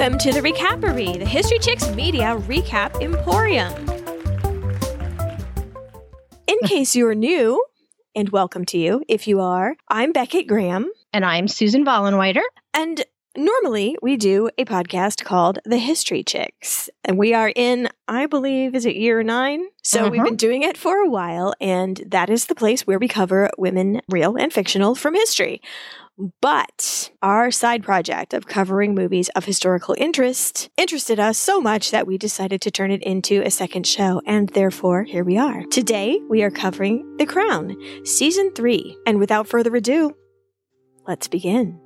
Welcome to the Recapery, the History Chicks Media Recap Emporium. In case you're new, and welcome to you if you are, I'm Beckett Graham. And I'm Susan Vollenweider. And normally we do a podcast called The History Chicks. And we are in, I believe, is it year nine? So we've Uh-huh. been doing it for a while, and that is the place where we cover women, real and fictional, from history. But our side project of covering movies of historical interest interested us so much that we decided to turn it into a second show, and therefore here we are. Today we are covering The Crown, Season 3. And without further ado, let's begin.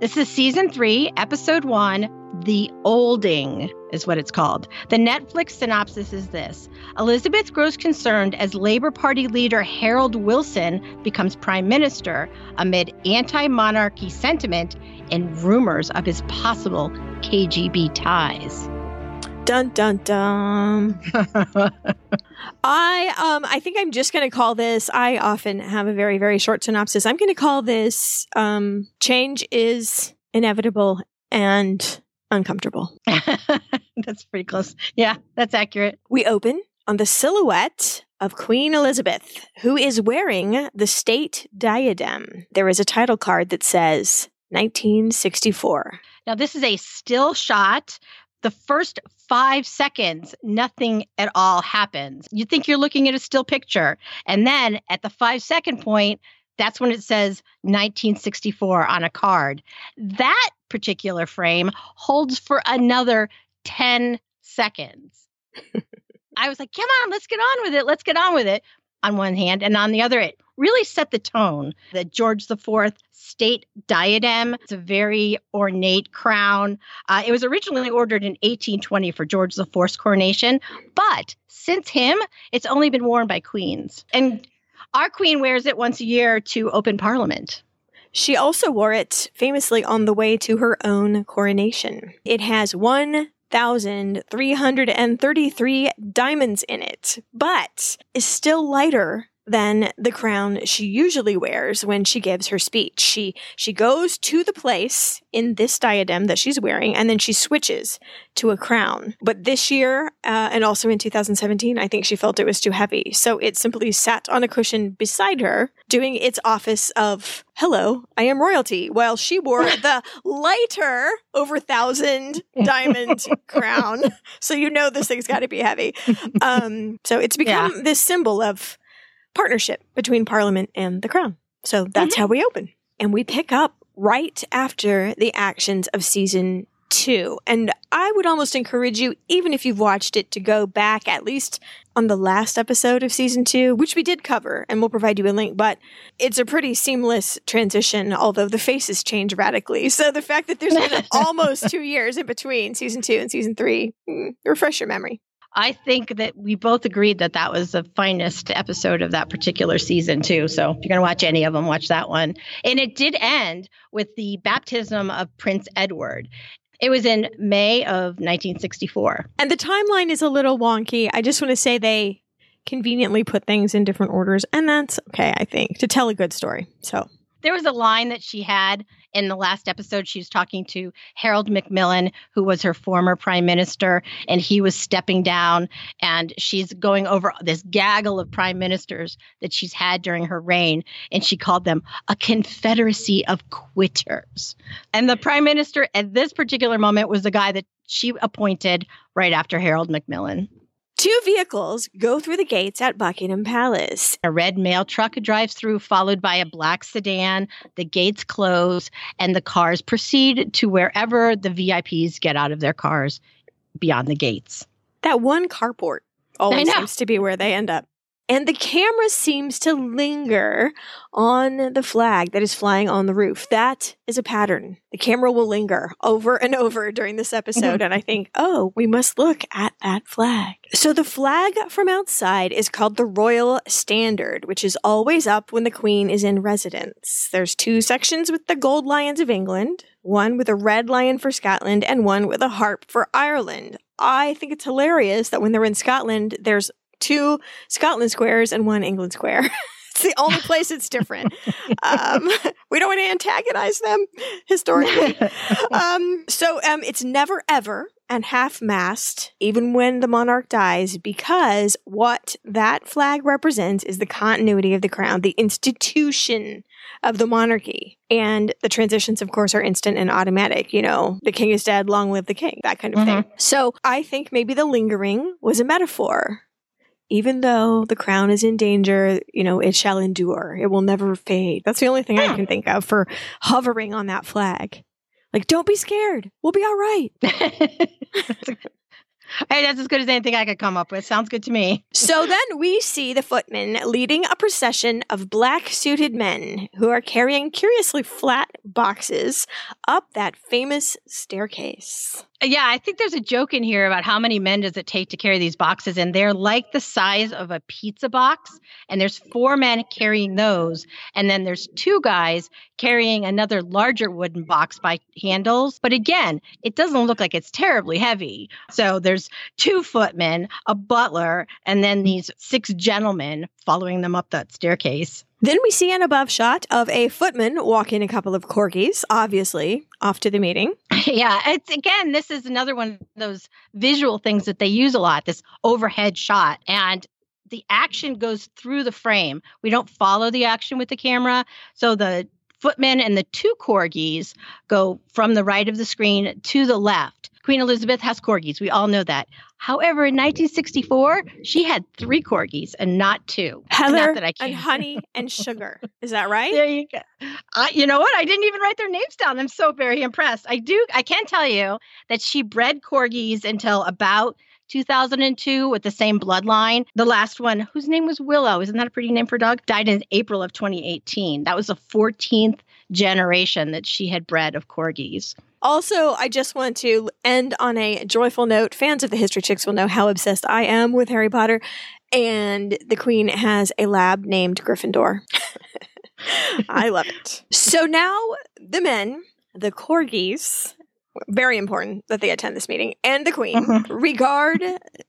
This is season three, episode one. The Olding is what it's called. The Netflix synopsis is this Elizabeth grows concerned as Labor Party leader Harold Wilson becomes prime minister amid anti monarchy sentiment and rumors of his possible KGB ties. Dun dun dun. I um I think I'm just going to call this I often have a very very short synopsis. I'm going to call this um change is inevitable and uncomfortable. that's pretty close. Yeah, that's accurate. We open on the silhouette of Queen Elizabeth, who is wearing the state diadem. There is a title card that says 1964. Now, this is a still shot. The first five seconds, nothing at all happens. You think you're looking at a still picture. And then at the five second point, that's when it says 1964 on a card. That particular frame holds for another 10 seconds. I was like, come on, let's get on with it. Let's get on with it. On one hand, and on the other, it really set the tone. The George IV state diadem. It's a very ornate crown. Uh, it was originally ordered in 1820 for George IV's coronation, but since him, it's only been worn by queens. And our queen wears it once a year to open parliament. She also wore it famously on the way to her own coronation. It has 1,333 diamonds in it, but is still lighter than the crown she usually wears when she gives her speech. She she goes to the place in this diadem that she's wearing and then she switches to a crown. But this year uh, and also in 2017, I think she felt it was too heavy. So it simply sat on a cushion beside her doing its office of hello, I am royalty, while she wore the lighter over thousand diamond crown. So you know this thing's got to be heavy. Um, so it's become this symbol of partnership between Parliament and the Crown. So that's how we open. And we pick up right after the actions of season two. And I would almost encourage you, even if you've watched it, to go back at least on the last episode of season two, which we did cover, and we'll provide you a link. But it's a pretty seamless transition, although the faces change radically. So the fact that there's been almost two years in between season two and season three, mm, refresh your memory. I think that we both agreed that that was the finest episode of that particular season, too. So if you're going to watch any of them, watch that one. And it did end with the baptism of Prince Edward. It was in May of 1964. And the timeline is a little wonky. I just want to say they conveniently put things in different orders, and that's okay, I think, to tell a good story. So There was a line that she had in the last episode. She was talking to Harold Macmillan, who was her former prime minister, and he was stepping down. And she's going over this gaggle of prime ministers that she's had during her reign. And she called them a confederacy of quitters. And the prime minister at this particular moment was the guy that she appointed right after Harold Macmillan. Two vehicles go through the gates at Buckingham Palace. A red mail truck drives through, followed by a black sedan. The gates close, and the cars proceed to wherever the VIPs get out of their cars beyond the gates. That one carport always seems to be where they end up. And the camera seems to linger on the flag that is flying on the roof. That is a pattern. The camera will linger over and over during this episode. Mm-hmm. and I think, oh, we must look at that flag. So the flag from outside is called the Royal Standard, which is always up when the Queen is in residence. There's two sections with the gold lions of England, one with a red lion for Scotland, and one with a harp for Ireland. I think it's hilarious that when they're in Scotland, there's two Scotland squares and one England square. it's the only place it's different. Um, we don't want to antagonize them historically. um, so um, it's never ever and half mast, even when the monarch dies, because what that flag represents is the continuity of the crown, the institution of the monarchy. And the transitions, of course, are instant and automatic. You know, the king is dead, long live the king, that kind of Mhm. thing. So I think maybe the lingering was a metaphor. Even though the crown is in danger, you know, it shall endure. It will never fade. That's the only thing I Hmm. can think of for hovering on that flag. Like, don't be scared. We'll be all right. Hey, that's as good as anything I could come up with. Sounds good to me. So then we see the footmen leading a procession of black suited men who are carrying curiously flat boxes up that famous staircase. Yeah, I think there's a joke in here about how many men does it take to carry these boxes, and they're like the size of a pizza box. And there's four men carrying those, and then there's two guys carrying another larger wooden box by handles. But again, it doesn't look like it's terribly heavy. So there's two footmen, a butler, and then these six gentlemen following them up that staircase. Then we see an above shot of a footman walking a couple of corgis, obviously, off to the meeting. yeah, it's again, this is another one of those visual things that they use a lot, this overhead shot. And the action goes through the frame. We don't follow the action with the camera. So the footman and the two corgis go from the right of the screen to the left. Queen Elizabeth has corgis. We all know that. However, in 1964, she had three corgis and not two. Heather Not that I and honey and sugar. Is that right? There you go. I, you know what? I didn't even write their names down. I'm so very impressed. I do. I can tell you that she bred corgis until about 2002 with the same bloodline. The last one, whose name was Willow, isn't that a pretty name for a dog? Died in April of 2018. That was the 14th generation that she had bred of corgis. Also, I just want to end on a joyful note. Fans of the History Chicks will know how obsessed I am with Harry Potter. And the Queen has a lab named Gryffindor. I love it. So now the men, the corgis, very important that they attend this meeting, and the Queen mm-hmm. regard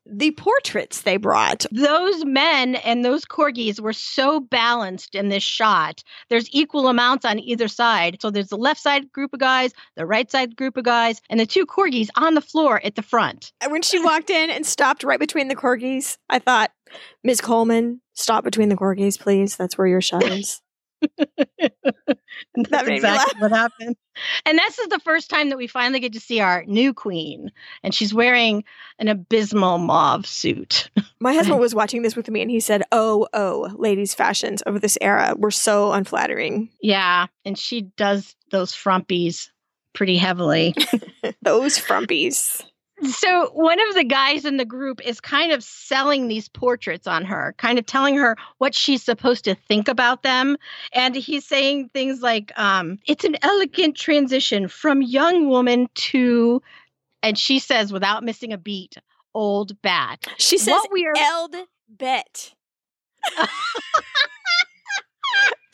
the portraits they brought. Those men and those corgis were so balanced in this shot. There's equal amounts on either side. So there's the left side group of guys, the right side group of guys, and the two corgis on the floor at the front. And when she walked in and stopped right between the corgis, I thought, Ms. Colman, stop between the corgis, please. That's where your shot is. And That that's made exactly what happened. And this is the first time that we finally get to see our new queen. And she's wearing an abysmal mauve suit. My husband was watching this with me and he said, Oh, oh, ladies' fashions of this era were so unflattering. Yeah. And she does those frumpies pretty heavily. Those frumpies. So one of the guys in the group is kind of selling these portraits on her, kind of telling her what she's supposed to think about them. And he's saying things like, um, it's an elegant transition from young woman to, and she says without missing a beat, old bat. She says, what we are Eld bet.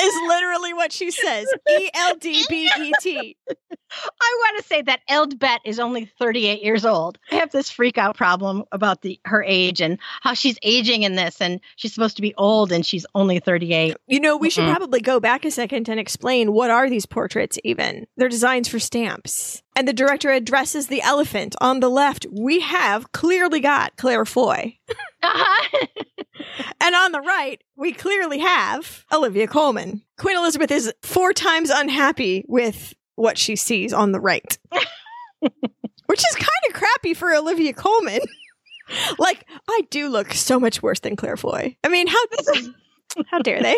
is literally what she says. E L D B E T. I want to say that Eldbet is only 38 years old. I have this freak out problem about the her age and how she's aging in this, and she's supposed to be old and she's only 38. You know, we should Mm-mm. probably go back a second and explain what are these portraits even? They're designs for stamps. And the director addresses the elephant on the left. We have clearly got Claire Foy. Uh-huh. And on the right, we clearly have Olivia Colman. Queen Elizabeth is four times unhappy with what she sees on the right, which is kind of crappy for Olivia Colman. like, I do look so much worse than Claire Foy. I mean, how how dare they?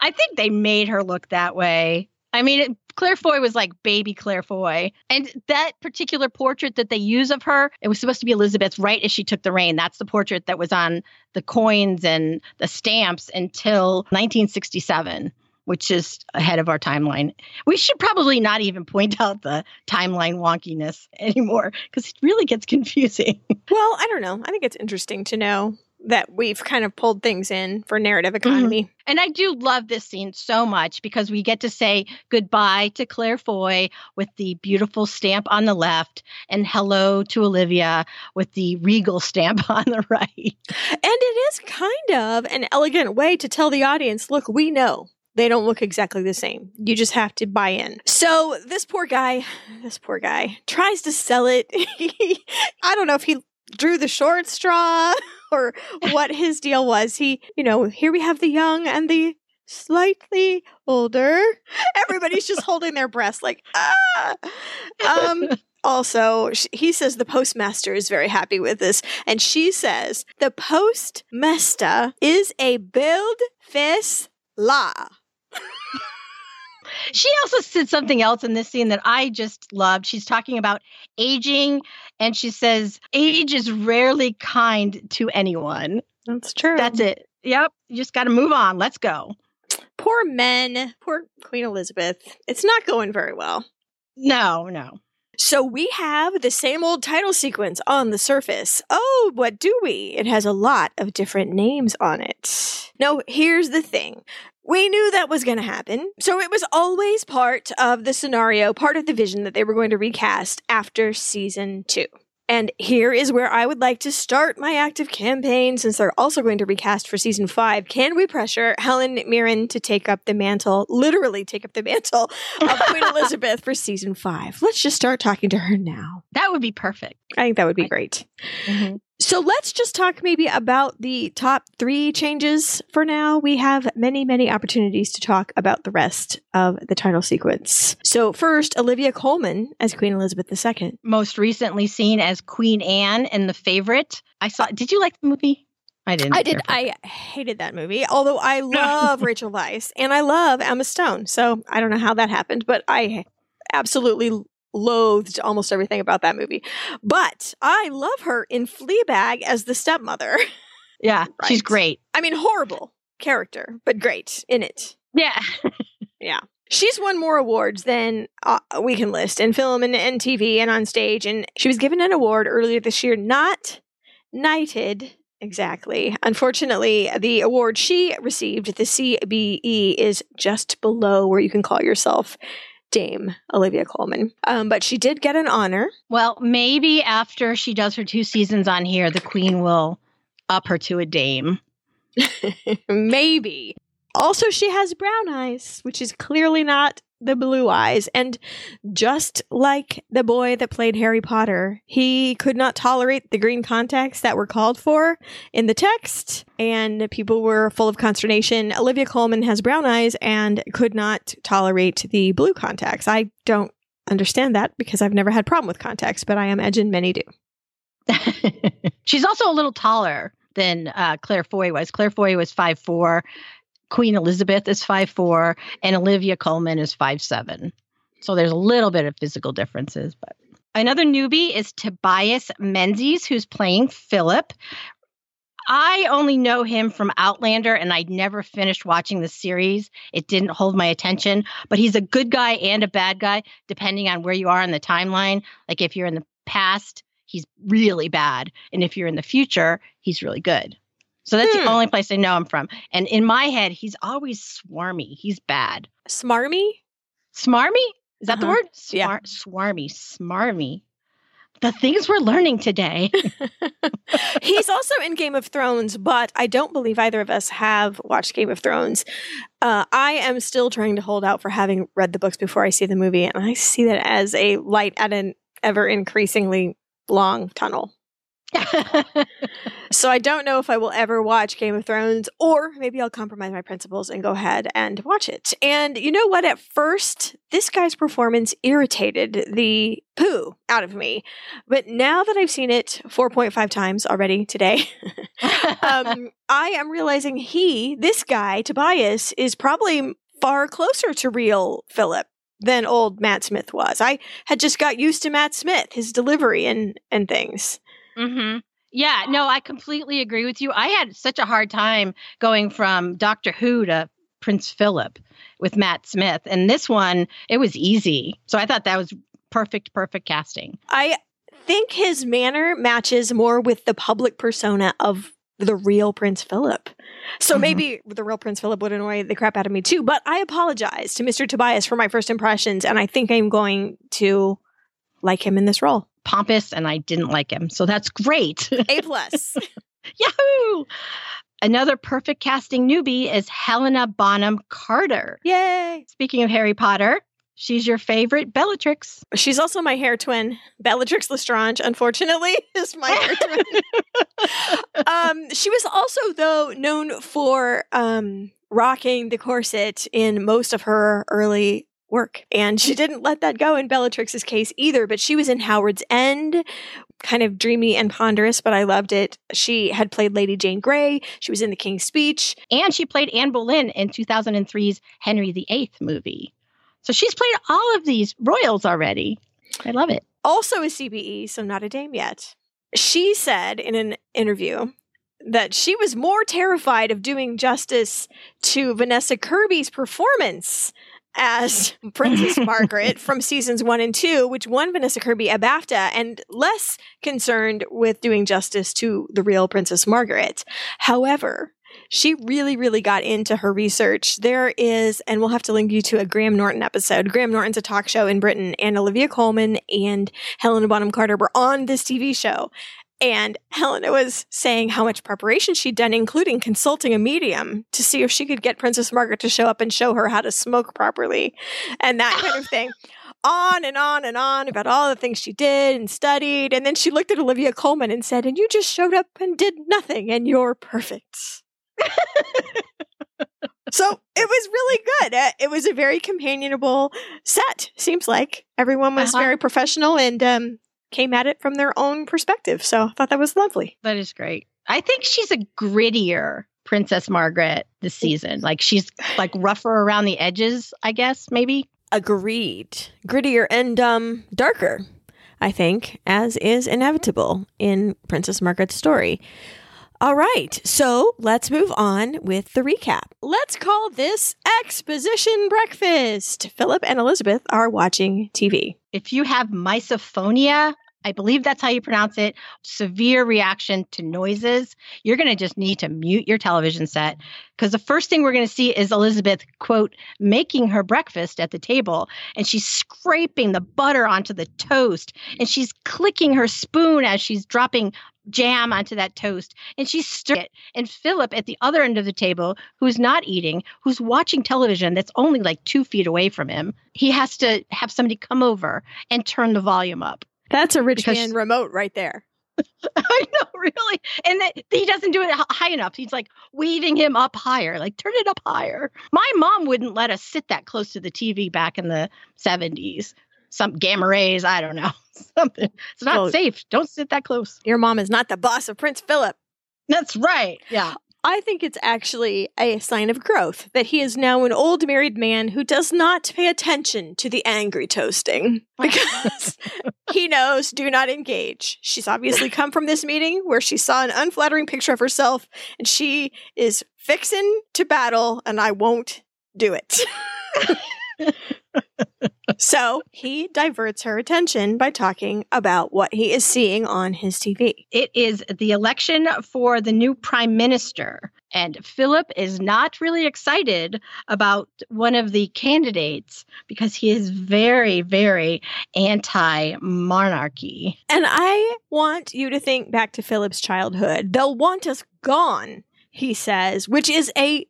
I think they made her look that way. I mean, it, Claire Foy was like baby Claire Foy. And that particular portrait that they use of her, it was supposed to be Elizabeth right as she took the reign. That's the portrait that was on the coins and the stamps until 1967, which is ahead of our timeline. We should probably not even point out the timeline wonkiness anymore because it really gets confusing. Well, I don't know. I think it's interesting to know that we've kind of pulled things in for narrative economy. Mm-hmm. And I do love this scene so much because we get to say goodbye to Claire Foy with the beautiful stamp on the left and hello to Olivia with the regal stamp on the right. And it is kind of an elegant way to tell the audience look, we know they don't look exactly the same. You just have to buy in. So this poor guy, this poor guy tries to sell it. I don't know if he drew the short straw or what his deal was. He, you know, here we have the young and the slightly older. Everybody's just holding their breath like, ah. Um, also, he says the postmaster is very happy with this. And she says the postmaster is a build fist law. she also said something else in this scene that I just loved. She's talking about aging, and she says, Age is rarely kind to anyone. That's true. That's it. Yep. You just got to move on. Let's go. Poor men. Poor Queen Elizabeth. It's not going very well. No, no. So we have the same old title sequence on the surface. Oh, what do we? It has a lot of different names on it. Now, here's the thing. We knew that was going to happen. So it was always part of the scenario, part of the vision that they were going to recast after season two. And here is where I would like to start my active campaign since they're also going to recast for season five. Can we pressure Helen Mirren to take up the mantle, literally take up the mantle of Queen Elizabeth for season five? Let's just start talking to her now. That would be perfect. I think that would be great. Mm-hmm. So let's just talk maybe about the top three changes for now. We have many, many opportunities to talk about the rest of the title sequence. So, first, Olivia Colman as Queen Elizabeth II. Most recently seen as Queen Anne in The Favorite. I saw, did you like the movie? I didn't. I did. I hated that movie. Although I love Rachel Weisz and I love Emma Stone. So I don't know how that happened, but I absolutely loathed almost everything about that movie. But I love her in Fleabag as the stepmother. Yeah, right. she's great. I mean, horrible character, but great in it. Yeah. yeah. She's won more awards than uh, we can list in film and, and TV and on stage. And she was given an award earlier this year, not knighted Exactly. Unfortunately, the award she received, the CBE, is just below where you can call yourself Dame Olivia Colman. Um, but she did get an honor. Well, maybe after she does her two seasons on here, the Queen will up her to a Dame. maybe. Also, she has brown eyes, which is clearly not the blue eyes. And just like the boy that played Harry Potter, he could not tolerate the green contacts that were called for in the text, and people were full of consternation. Olivia Colman has brown eyes and could not tolerate the blue contacts. I don't understand that because I've never had problem with contacts, but I imagine many do. She's also a little taller than uh, Claire Foy was. Claire Foy was five four. Queen Elizabeth is five four, and Olivia Colman is five seven. So there's a little bit of physical differences, but another newbie is Tobias Menzies, who's playing Philip. I only know him from Outlander, and I'd never finished watching the series. It didn't hold my attention, but he's a good guy and a bad guy, depending on where you are in the timeline. Like if you're in the past, he's really bad, and if you're in the future, he's really good. So that's hmm. the only place I know him from. And in my head, he's always swarmy. He's bad. Smarmy? Smarmy? Is that uh-huh. the word? Swar- yeah. Swarmy. Smarmy. The things we're learning today. he's also in Game of Thrones, but I don't believe either of us have watched Game of Thrones. Uh, I am still trying to hold out for having read the books before I see the movie, and I see that as a light at an ever increasingly long tunnel. so I don't know if I will ever watch Game of Thrones, or maybe I'll compromise my principles and go ahead and watch it. And you know what? At first, this guy's performance irritated the poo out of me. But now that I've seen it 4.5 times already today, um, I am realizing he, this guy, Tobias, is probably far closer to real Philip than old Matt Smith was. I had just got used to Matt Smith, his delivery and and things. Mm-hmm. Yeah, no, I completely agree with you. I had such a hard time going from Doctor Who to Prince Philip with Matt Smith. And this one, it was easy. So I thought that was perfect, perfect casting. I think his manner matches more with the public persona of the real Prince Philip. So Mhm. maybe the real Prince Philip would annoy the crap out of me too. But I apologize to Mr. Tobias for my first impressions, and I think I'm going to like him in this role. Pompous, and I didn't like him. So that's great. A plus. Yahoo! Another perfect casting newbie is Helena Bonham Carter. Yay! Speaking of Harry Potter, she's your favorite Bellatrix. She's also my hair twin. Bellatrix Lestrange, unfortunately, is my hair twin. um, she was also, though, known for um, rocking the corset in most of her early work. And she didn't let that go in Bellatrix's case either, but she was in Howard's End, kind of dreamy and ponderous, but I loved it. She had played Lady Jane Grey. She was in The King's Speech. And she played Anne Boleyn in 2003's Henry VIII movie. So she's played all of these royals already. I love it. also a CBE, so not a dame yet. She said in an interview that she was more terrified of doing justice to Vanessa Kirby's performance as Princess Margaret from seasons one and two, which won Vanessa Kirby a BAFTA, and less concerned with doing justice to the real Princess Margaret. However, she really, really got into her research. There is, and we'll have to link you to a Graham Norton episode. Graham Norton's a talk show in Britain, and Olivia Colman and Helena Bonham Carter were on this TV show. And Helena was saying how much preparation she'd done, including consulting a medium to see if she could get Princess Margaret to show up and show her how to smoke properly and that kind of thing. On and on and on about all the things she did and studied. And then she looked at Olivia Colman and said, And you just showed up and did nothing, and you're perfect. so it was really good. Uh, It was a very companionable set, seems like. Everyone was Uh-huh. very professional and um, came at it from their own perspective. So I thought that was lovely. That is great. I think she's a grittier Princess Margaret this season. Like she's like rougher around the edges, I guess, maybe. Agreed. Grittier and um, darker, I think, as is inevitable in Princess Margaret's story. All right, so let's move on with the recap. Let's call this Exposition Breakfast. Philip and Elizabeth are watching TV. If you have misophonia, I believe that's how you pronounce it, severe reaction to noises, you're going to just need to mute your television set because the first thing we're going to see is Elizabeth, quote, making her breakfast at the table and she's scraping the butter onto the toast and she's clicking her spoon as she's dropping jam onto that toast and she's stirring it. And Philip at the other end of the table, who's not eating, who's watching television that's only like two feet away from him, he has to have somebody come over and turn the volume up. That's a rich Because- man remote right there. I know, really. And that he doesn't do it high enough. He's like waving him up higher, like turn it up higher. My mom wouldn't let us sit that close to the TV back in the 70s. Some gamma rays, I don't know. Something. It's not Well- safe. Don't sit that close. Your mom is not the boss of Prince Philip. That's right. Yeah. I think it's actually a sign of growth that he is now an old married man who does not pay attention to the angry toasting because he knows do not engage. She's obviously come from this meeting where she saw an unflattering picture of herself and she is fixing to battle and I won't do it. so he diverts her attention by talking about what he is seeing on his TV. It is the election for the new prime minister. And Philip is not really excited about one of the candidates because he is very, very anti monarchy. And I want you to think back to Philip's childhood. They'll want us gone, he says, which is a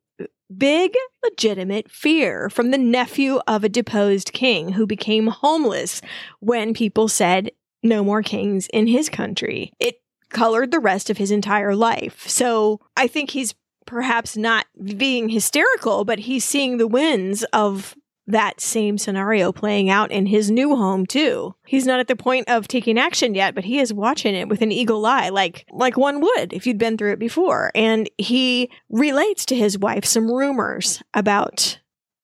big, legitimate fear from the nephew of a deposed king who became homeless when people said no more kings in his country. It colored the rest of his entire life. So I think he's perhaps not being hysterical, but he's seeing the winds of that same scenario playing out in his new home too. He's not at the point of taking action yet, but he is watching it with an eagle eye, like like one would if you'd been through it before. And he relates to his wife some rumors about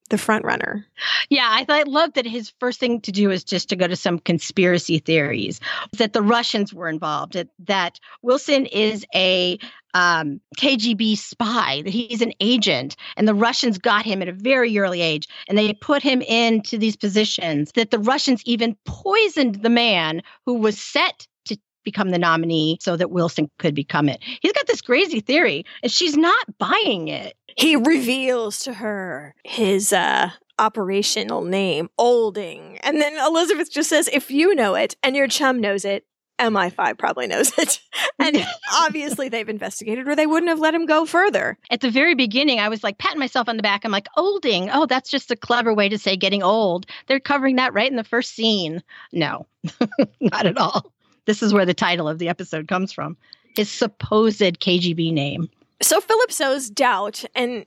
the front runner. Yeah, I, I love that his first thing to do is just to go to some conspiracy theories that the Russians were involved, that, that Wilson is a um, KGB spy, that he's an agent, and the Russians got him at a very early age, and they put him into these positions. That the Russians even poisoned the man who was set to become the nominee so that Wilson could become it. He's got this crazy theory, and she's not buying it. He reveals to her his uh, operational name, Olding. And then Elizabeth just says, if you know it and your chum knows it, MI5 probably knows it. And obviously they've investigated or they wouldn't have let him go further. At the very beginning, I was like patting myself on the back. I'm like, olding. Oh, that's just a clever way to say getting old. They're covering that right in the first scene. No, not at all. This is where the title of the episode comes from his supposed KGB name. So Philip sows doubt and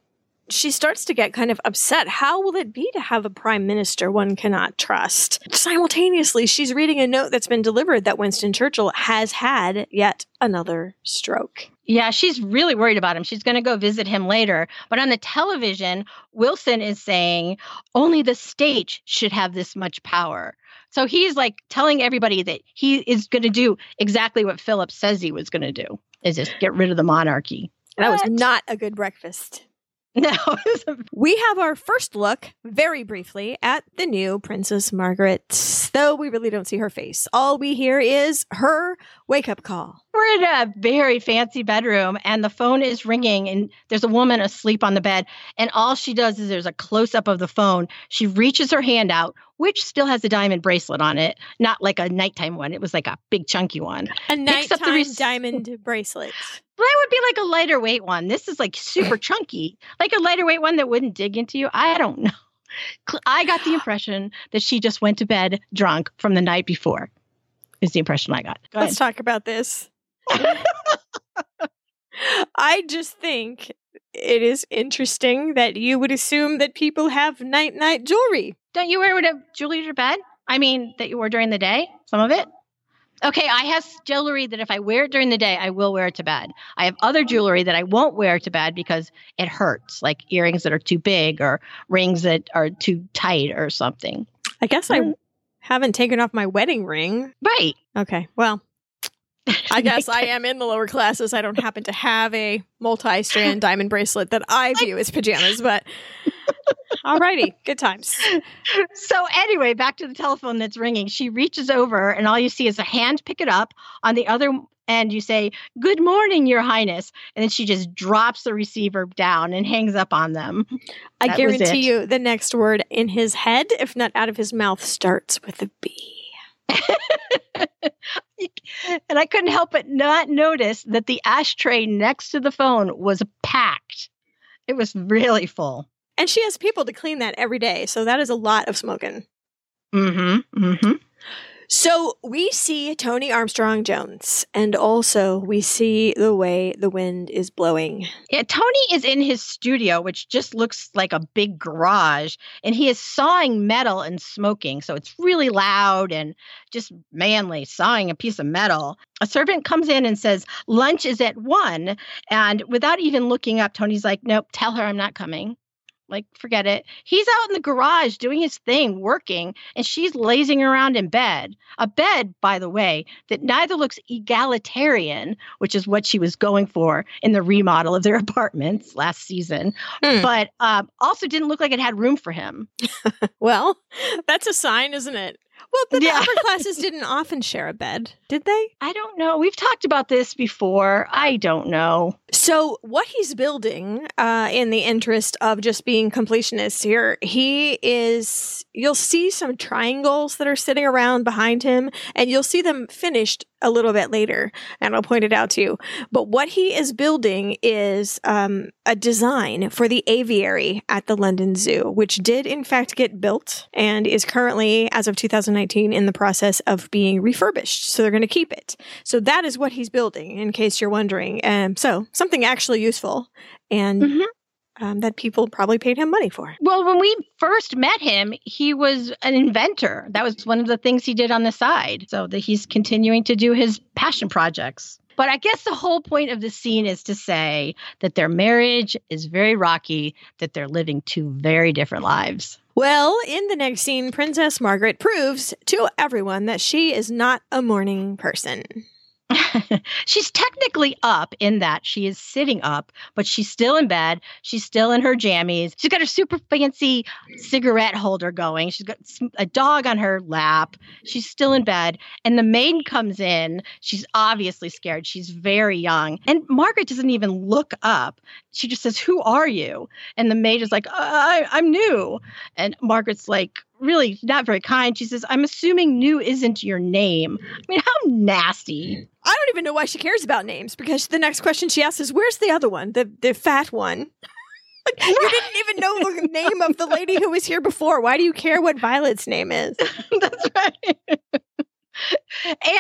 she starts to get kind of upset. How will it be to have a prime minister one cannot trust? Simultaneously, she's reading a note that's been delivered that Winston Churchill has had yet another stroke. Yeah, she's really worried about him. She's going to go visit him later. But on the television, Wilson is saying only the state should have this much power. So he's like telling everybody that he is going to do exactly what Philip says he was going to do is just get rid of the monarchy. That was not a good breakfast. No. we have our first look, very briefly, at the new Princess Margaret, though we really don't see her face. All we hear is her wake up call. We're in a very fancy bedroom, and the phone is ringing, and there's a woman asleep on the bed. And all she does is there's a close up of the phone. She reaches her hand out, which still has a diamond bracelet on it, not like a nighttime one. It was like a big chunky one. A nighttime rec- diamond bracelet. That would be like a lighter weight one. This is like super chunky, like a lighter weight one that wouldn't dig into you. I don't know. I got the impression that she just went to bed drunk from the night before. Is the impression I got. Go Let's talk about this. I just think it is interesting that you would assume that people have night night jewelry. Don't you wear jewelry to bed? I mean, that you wear during the day? Some of it? Okay, I have jewelry that if I wear it during the day, I will wear it to bed. I have other jewelry that I won't wear to bed because it hurts, like earrings that are too big or rings that are too tight or something. I guess I mm. haven't taken off my wedding ring. Right. Okay, well, I guess I am in the lower classes. I don't happen to have a multi strand diamond bracelet that I view as pajamas, but Alrighty, good times. So anyway, back to the telephone that's ringing. She reaches over, and all you see is a hand pick it up. On the other end, you say, "Good morning, Your Highness," and then she just drops the receiver down and hangs up on them. I that guarantee you, the next word in his head, if not out of his mouth, starts with a B. and I couldn't help but not notice that the ashtray next to the phone was packed. It was really full. And she has people to clean that every day. So that is a lot of smoking. Mm-hmm. Mm-hmm. So we see Tony Armstrong Jones, and also we see the way the wind is blowing. Yeah, Tony is in his studio, which just looks like a big garage, and he is sawing metal and smoking. So it's really loud and just manly, sawing a piece of metal. A servant comes in and says, Lunch is at one. And without even looking up, Tony's like, Nope, tell her I'm not coming. Like, forget it. He's out in the garage doing his thing, working, and she's lazing around in bed. A bed, by the way, that neither looks egalitarian, which is what she was going for in the remodel of their apartments last season, hmm. but um, also didn't look like it had room for him. well, that's a sign, isn't it? Well, but yeah. the upper classes didn't often share a bed, did they? I don't know. We've talked about this before. I don't know. So, what he's building, uh, in the interest of just being completionist here, he is. You'll see some triangles that are sitting around behind him, and you'll see them finished a little bit later, and I'll point it out to you. But what he is building is um, a design for the aviary at the London Zoo, which did in fact get built and is currently, as of 2019, in the process of being refurbished. So they're going to keep it. So that is what he's building, in case you're wondering. Um, so something actually useful. And mm-hmm um, that people probably paid him money for. Well, when we first met him, he was an inventor. That was one of the things he did on the side. So that he's continuing to do his passion projects. But I guess the whole point of the scene is to say that their marriage is very rocky, that they're living two very different lives. Well, in the next scene, Princess Margaret proves to everyone that she is not a morning person. she's technically up in that she is sitting up, but she's still in bed. She's still in her jammies. She's got her super fancy cigarette holder going. She's got a dog on her lap. She's still in bed. And the maid comes in. She's obviously scared. She's very young. And Margaret doesn't even look up. She just says, Who are you? And the maid is like, I- I'm new. And Margaret's like, really not very kind. She says, I'm assuming new isn't your name. I mean, how nasty. I don't even know why she cares about names because the next question she asks is, Where's the other one? The the fat one. Like, you didn't even know the name of the lady who was here before. Why do you care what Violet's name is? That's right.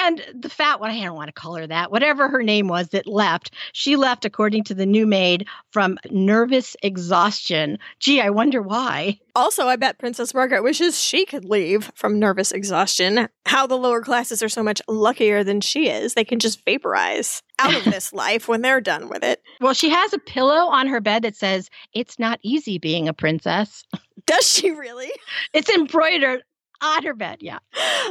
And the fat one, I don't want to call her that, whatever her name was that left, she left, according to the new maid, from nervous exhaustion. Gee, I wonder why. Also, I bet Princess Margaret wishes she could leave from nervous exhaustion. How the lower classes are so much luckier than she is. They can just vaporize out of this life when they're done with it. Well, she has a pillow on her bed that says, It's not easy being a princess. Does she really? It's embroidered on her bed. Yeah.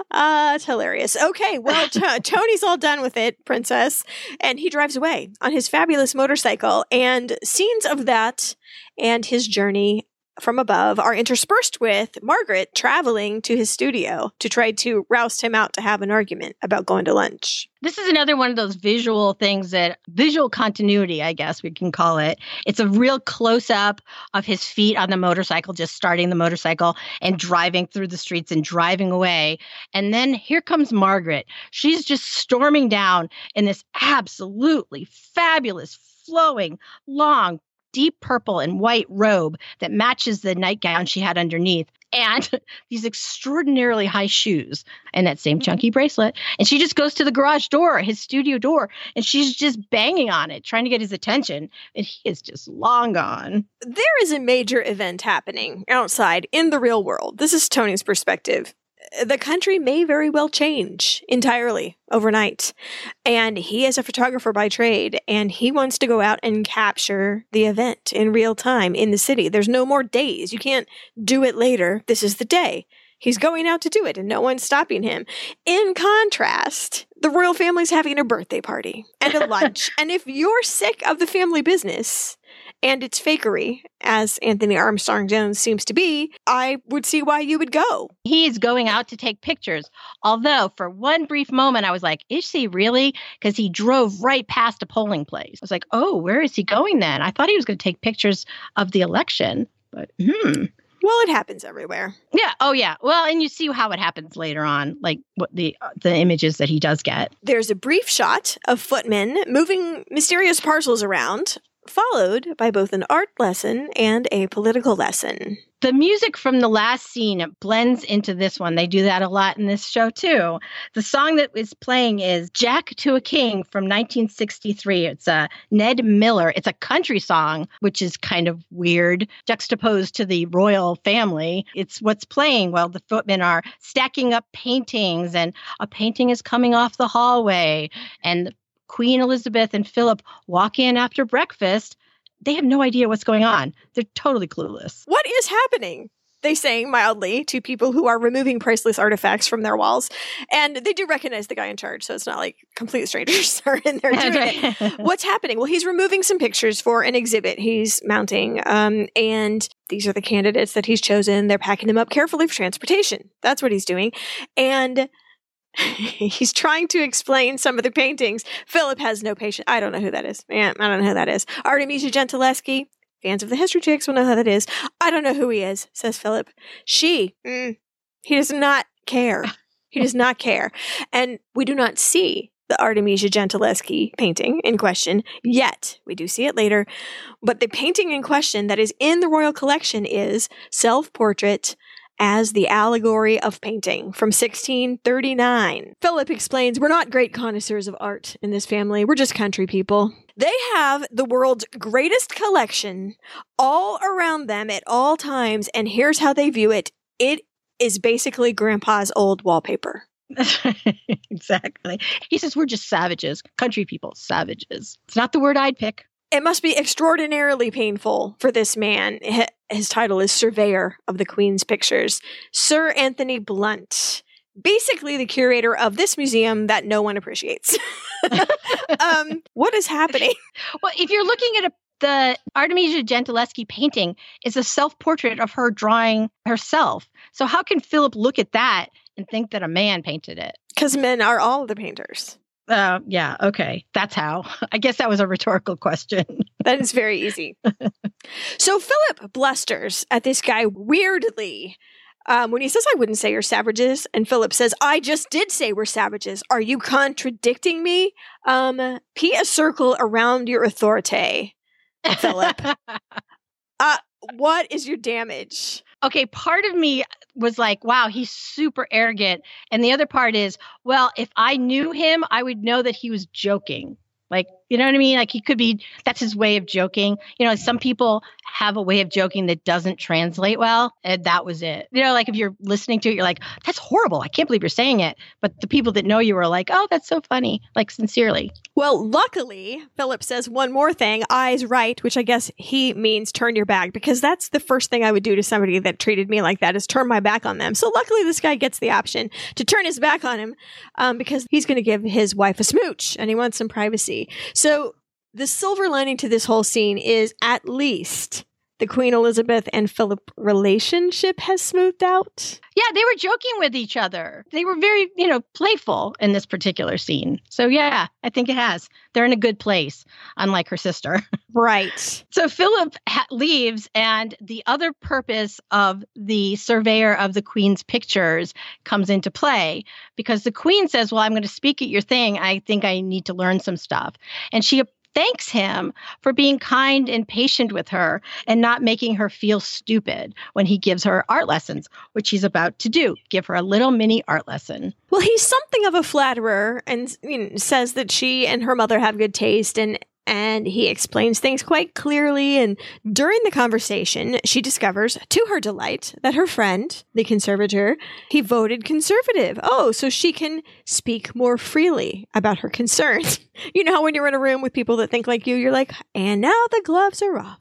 Uh, it's hilarious. Okay, well, t- Tony's all done with it, princess, and he drives away on his fabulous motorcycle. And scenes of that and his journey from above are interspersed with Margaret traveling to his studio to try to roust him out to have an argument about going to lunch. This is another one of those visual things that visual continuity, I guess we can call it. It's a real close up of his feet on the motorcycle, just starting the motorcycle and driving through the streets and driving away. And then here comes Margaret. She's just storming down in this absolutely fabulous, flowing, long, deep purple and white robe that matches the nightgown she had underneath and these extraordinarily high shoes and that same mm-hmm. chunky bracelet. And she just goes to the garage door, his studio door, and she's just banging on it, trying to get his attention. And he is just long gone. There is a major event happening outside in the real world. This is Tony's perspective the country may very well change entirely overnight. And he is a photographer by trade, and he wants to go out and capture the event in real time in the city. There's no more days. You can't do it later. This is the day. He's going out to do it, and no one's stopping him. In contrast, the royal family's having a birthday party and a lunch. and if you're sick of the family business, and its fakery, as Anthony Armstrong Jones seems to be, I would see why you would go. He's going out to take pictures. Although, for one brief moment, I was like, is he really? Because he drove right past a polling place. I was like, oh, where is he going then? I thought he was going to take pictures of the election, but hmm. Well, it happens everywhere. Yeah. Oh, yeah. Well, and you see how it happens later on, like what the uh, the images that he does get. There's a brief shot of footmen moving mysterious parcels around followed by both an art lesson and a political lesson. The music from the last scene blends into this one. They do that a lot in this show too. The song that is playing is Jack to a King from 1963. It's a Ned Miller. It's a country song, which is kind of weird, juxtaposed to the royal family. It's what's playing while the footmen are stacking up paintings, and a painting is coming off the hallway, and Queen Elizabeth and Philip walk in after breakfast, they have no idea what's going on. They're totally clueless. What is happening? They say mildly to people who are removing priceless artifacts from their walls. And they do recognize the guy in charge, so it's not like complete strangers are in there doing it. What's happening? Well, he's removing some pictures for an exhibit he's mounting. Um, and these are the candidates that he's chosen. They're packing them up carefully for transportation. That's what he's doing. And he's trying to explain some of the paintings. Philip has no patience. I don't know who that is. Man, I don't know who that is. Artemisia Gentileschi. Fans of the History Chicks will know who that is. I don't know who he is, says Philip. She, mm, he does not care. He does not care. And we do not see the Artemisia Gentileschi painting in question yet. We do see it later. But the painting in question that is in the royal collection is Self Portrait as the allegory of painting from 1639. Philip explains, We're not great connoisseurs of art in this family, we're just country people. They have the world's greatest collection all around them at all times, and here's how they view it it is basically grandpa's old wallpaper. exactly. He says we're just savages, country people, savages. It's not the word I'd pick. It must be extraordinarily painful for this man. His title is Surveyor of the Queen's Pictures, Sir Anthony Blunt. basically the curator of this museum that no one appreciates. um, what is happening? Well, if you're looking at a the Artemisia Gentileschi painting is a self portrait of her drawing herself. So, how can Philip look at that and think that a man painted it? Because men are all the painters. Uh, yeah, okay. That's how. I guess that was a rhetorical question. that is very easy. so, Philip blusters at this guy weirdly um, when he says, I wouldn't say you're savages, and Philip says, I just did say we're savages. Are you contradicting me? Um, P a circle around your authority. Philip. uh, what is your damage? Okay, part of me was like, wow, he's super arrogant. And the other part is, well, if I knew him, I would know that he was joking. Like, you know what I mean? Like, he could be, that's his way of joking. You know, some people have a way of joking that doesn't translate well. And that was it. You know, like if you're listening to it, you're like, that's horrible. I can't believe you're saying it. But the people that know you are like, oh, that's so funny. Like, sincerely. Well, luckily, Philip says one more thing eyes right, which I guess he means turn your back, because that's the first thing I would do to somebody that treated me like that is turn my back on them. So luckily, this guy gets the option to turn his back on him um, because he's going to give his wife a smooch and he wants some privacy. The silver lining to this whole scene is at least the Queen Elizabeth and Philip relationship has smoothed out. Yeah, they were joking with each other. They were very, you know, playful in this particular scene. So, yeah, I think it has. They're in a good place, unlike her sister. Right. So, Philip ha- leaves, and the other purpose of the surveyor of the Queen's pictures comes into play because the Queen says, Well, I'm going to speak at your thing. I think I need to learn some stuff. And she thanks him for being kind and patient with her and not making her feel stupid when he gives her art lessons, which he's about to do give her a little mini art lesson. Well, he's something of a flatterer and you know, says that she and her mother have good taste and and he explains things quite clearly. And during the conversation, she discovers, to her delight, that her friend, the conservator, he voted conservative. Oh, so she can speak more freely about her concerns. you know, when you're in a room with people that think like you, you're like, and now the gloves are off.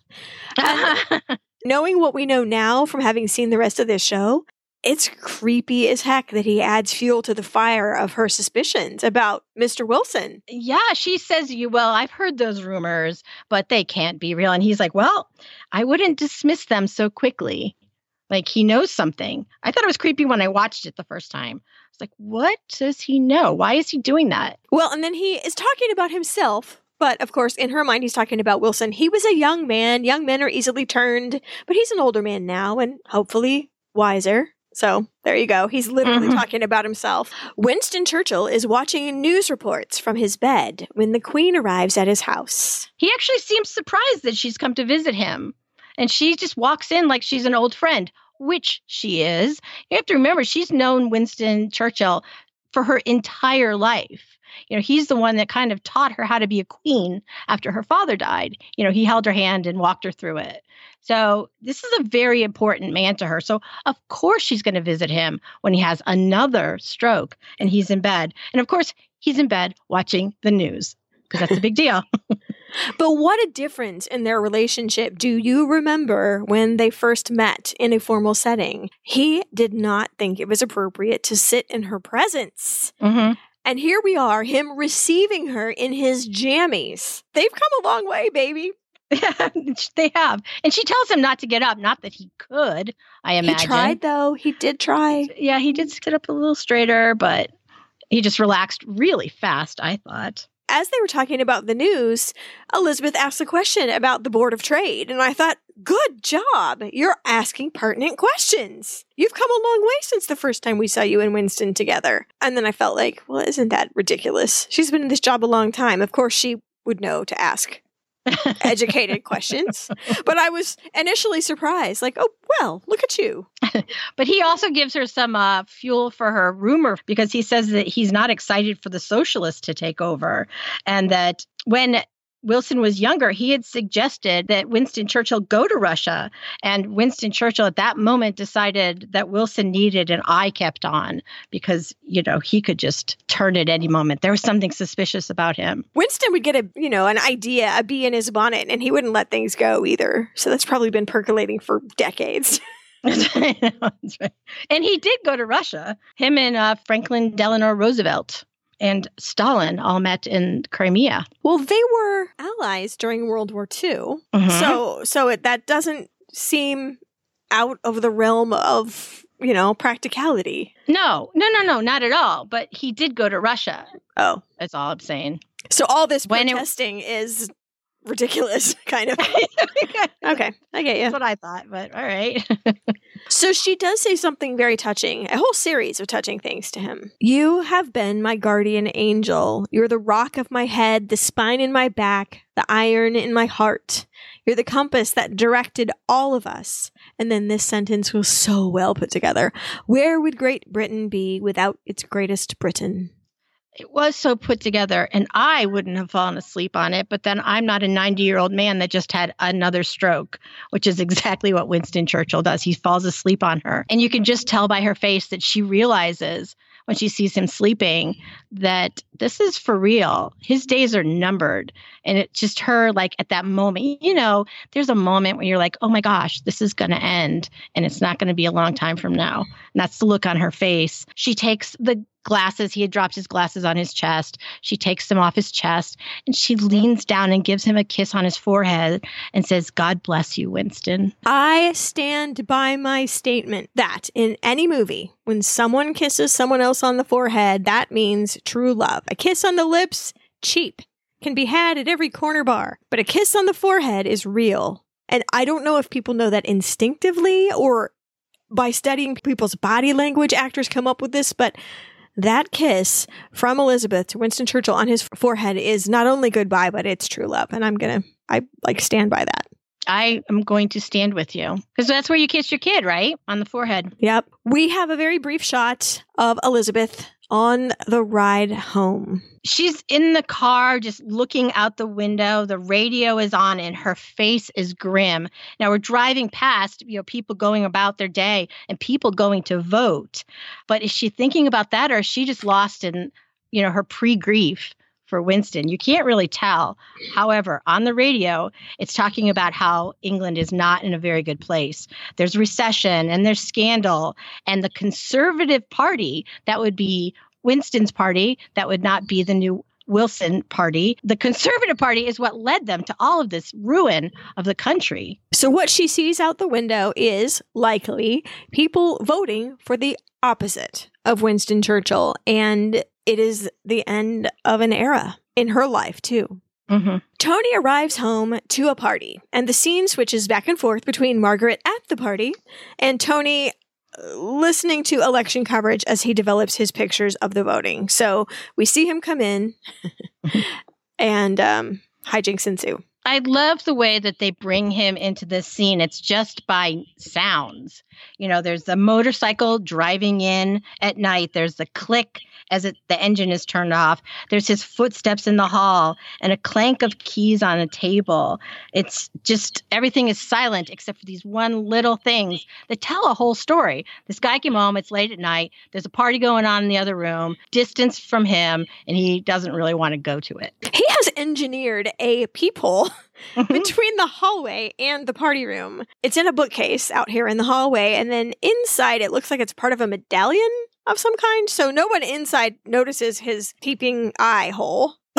knowing what we know now from having seen the rest of this show, it's creepy as heck that he adds fuel to the fire of her suspicions about Mr. Wilson. Yeah, she says you well, I've heard those rumors, but they can't be real. And he's like, Well, I wouldn't dismiss them so quickly. Like he knows something. I thought it was creepy when I watched it the first time. I was like, what does he know? Why is he doing that? Well, and then he is talking about himself but of course, in her mind, he's talking about Wilson. He was a young man. Young men are easily turned, but he's an older man now and hopefully wiser. So there you go. He's literally mm-hmm. talking about himself. Winston Churchill is watching news reports from his bed when the Queen arrives at his house. He actually seems surprised that she's come to visit him. And she just walks in like she's an old friend, which she is. You have to remember, she's known Winston Churchill for her entire life. You know, he's the one that kind of taught her how to be a queen after her father died. You know, he held her hand and walked her through it. So, this is a very important man to her. So, of course, she's going to visit him when he has another stroke and he's in bed. And of course, he's in bed watching the news because that's a big deal. but what a difference in their relationship. Do you remember when they first met in a formal setting? He did not think it was appropriate to sit in her presence. Mm-hmm. And here we are, him receiving her in his jammies. They've come a long way, baby. Yeah, they have. And she tells him not to get up. Not that he could, I imagine. He tried, though. He did try. Yeah, he did sit up a little straighter, but he just relaxed really fast, I thought. As they were talking about the news, Elizabeth asked a question about the Board of Trade. And I thought, good job. You're asking pertinent questions. You've come a long way since the first time we saw you and Winston together. And then I felt like, well, isn't that ridiculous? She's been in this job a long time. Of course, she would know to ask educated questions. But I was initially surprised, like, oh, well, look at you. but he also gives her some uh, fuel for her rumor because he says that he's not excited for the socialists to take over and that when Wilson was younger, he had suggested that Winston Churchill go to Russia. And Winston Churchill at that moment decided that Wilson needed an eye kept on because, you know, he could just turn at any moment. There was something suspicious about him. Winston would get a, you know, an idea, a bee in his bonnet, and he wouldn't let things go either. So that's probably been percolating for decades. And he did go to Russia. Him and uh, Franklin Delano Roosevelt and Stalin all met in Crimea. Well, they were allies during World War II. Mhm. So so it, that doesn't seem out of the realm of, you know, practicality. no, no, no, no, not at all. But he did go to Russia. Oh. That's all I'm saying. So all this When it- protesting is ridiculous, kind of. Okay, I get you. That's what I thought, but all right. So she does say something very touching, a whole series of touching things to him. You have been my guardian angel. You're the rock of my head, the spine in my back, the iron in my heart. You're the compass that directed all of us. And then this sentence was so well put together. Where would Great Britain be without its greatest Briton? It was so put together, and I wouldn't have fallen asleep on it. But then I'm not a 90 year old man that just had another stroke, which is exactly what Winston Churchill does. He falls asleep on her. And you can just tell by her face that she realizes when she sees him sleeping that this is for real. His days are numbered. And it's just her, like at that moment, you know, there's a moment when you're like, oh my gosh, this is going to end. And it's not going to be a long time from now. And that's the look on her face. She takes the glasses. He had dropped his glasses on his chest. She takes them off his chest and she leans down and gives him a kiss on his forehead and says, God bless you, Winston. I stand by my statement that in any movie, when someone kisses someone else on the forehead, that means true love. A kiss on the lips, cheap, can be had at every corner bar, but a kiss on the forehead is real. And I don't know if people know that instinctively or by studying people's body language, actors come up with this, but that kiss from Elizabeth to Winston Churchill on his forehead is not only goodbye, but it's true love. And I'm gonna, I like stand by that. I am going to stand with you because that's where you kiss your kid, right? On the forehead. Yep. We have a very brief shot of Elizabeth on the ride home. She's in the car just looking out the window. The radio is on and her face is grim. Now we're driving past, you know, people going about their day and people going to vote. But is she thinking about that or is she just lost in, you know, her pre-grief for Winston? You can't really tell. However, on the radio, it's talking about how England is not in a very good place. There's recession and there's scandal and the conservative party that would be Winston's party, that would not be the new Wilson party. The Conservative Party is what led them to all of this ruin of the country. So, what she sees out the window is likely people voting for the opposite of Winston Churchill. And it is the end of an era in her life, too. Mm-hmm. Tony arrives home to a party, and the scene switches back and forth between Margaret at the party and Tony uh, listening to election coverage as he develops his pictures of the voting. So we see him come in, and um, hijinks ensue. I love the way that they bring him into this scene. It's just by sounds. You know, there's the motorcycle driving in at night, there's the click as it, the engine is turned off, there's his footsteps in the hall, and a clank of keys on a table. It's just everything is silent except for these one little things that tell a whole story. This guy came home, it's late at night, there's a party going on in the other room, distance from him, and he doesn't really want to go to it. He has engineered a peephole between the hallway and the party room. It's in a bookcase out here in the hallway, and then inside it looks like it's part of a medallion of some kind. So no one inside notices his peeping eye hole.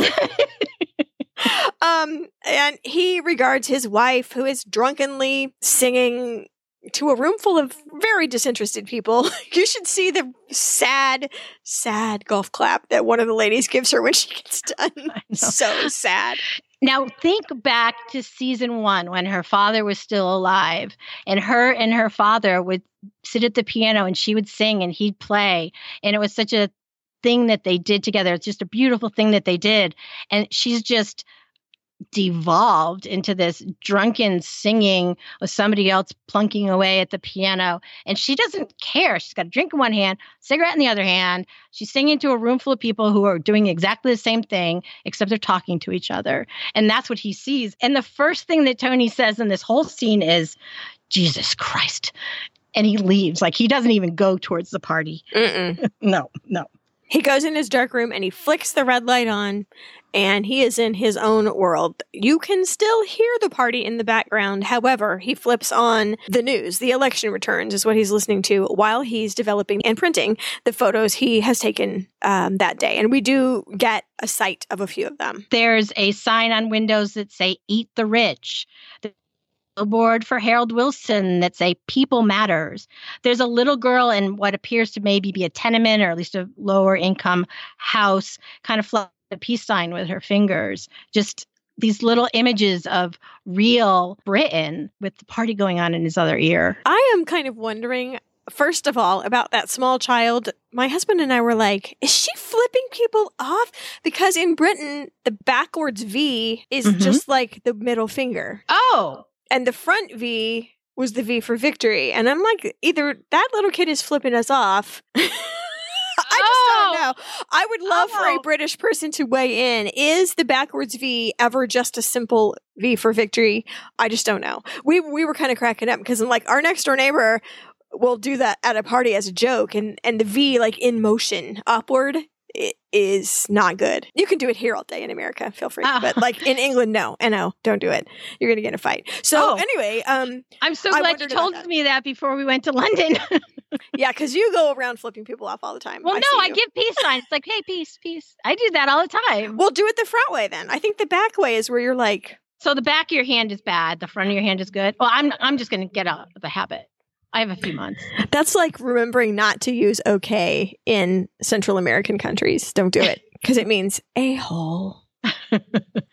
um, and he regards his wife, who is drunkenly singing to a room full of very disinterested people. You should see the sad, sad golf clap that one of the ladies gives her when she gets done. So sad. Now, think back to season one when her father was still alive, and her and her father would sit at the piano and she would sing and he'd play. And it was such a thing that they did together. It's just a beautiful thing that they did. And she's just devolved into this drunken singing with somebody else plunking away at the piano. And she doesn't care. She's got a drink in one hand cigarette in the other hand. She's singing to a room full of people who are doing exactly the same thing except they're talking to each other. And that's what he sees. And the first thing that tony says in this whole scene is jesus christ. And he leaves. Like he doesn't even go towards the party. No no He goes in his dark room and he flicks the red light on, and he is in his own world. You can still hear the party in the background. However, he flips on the news. The election returns is what he's listening to while he's developing and printing the photos he has taken um, that day. And we do get a sight of a few of them. There's a sign on windows that say "Eat the Rich." Billboard for Harold Wilson that say people matters. There's a little girl in what appears to maybe be a tenement or at least a lower income house, kind of fluffing a peace sign with her fingers. Just these little images of real Britain with the party going on in his other ear. I am kind of wondering first of all, about that small child, my husband and I were like, is she flipping people off? Because in Britain, the backwards V is Mhm. just like the middle finger. Oh, And the front V was the V for victory. And I'm like, either that little kid is flipping us off. I just don't Oh. know. I would love for a Oh. British person to weigh in. Is the backwards V ever just a simple V for victory? I just don't know. We we were kind of cracking up because I'm like, our next door neighbor will do that at a party as a joke, and and the V like in motion upward i- is not good. You can do it here all day in America. Feel free, Ah. but like in England, no, and no, don't do it. You're gonna get in a fight. So Oh. anyway, um, I'm so glad you told that. me that before we went to London. yeah, because you go around flipping people off all the time. well, I no, I give peace signs. It's like, hey, peace, peace. I do that all the time. Well, do it the front way then. I think the back way is where you're like, So the back of your hand is bad. The front of your hand is good. Well, I'm I'm just going to get out of the habit. I have a few months. that's like remembering not to use okay in Central American countries. Don't do it because it means a hole.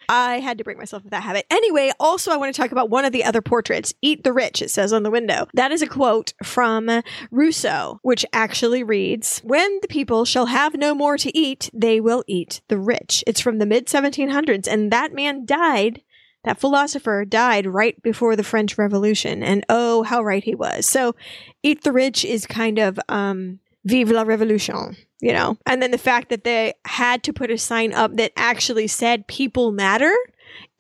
I had to break myself of that habit. Anyway, also, I want to talk about one of the other portraits. Eat the rich, it says on the window. That is a quote from Rousseau, which actually reads When the people shall have no more to eat, they will eat the rich. It's from the mid 1700s, and that man died. That philosopher died right before the French Revolution, and oh, how right he was. So, eat the rich is kind of um, vive la revolution, you know? And then the fact that they had to put a sign up that actually said people matter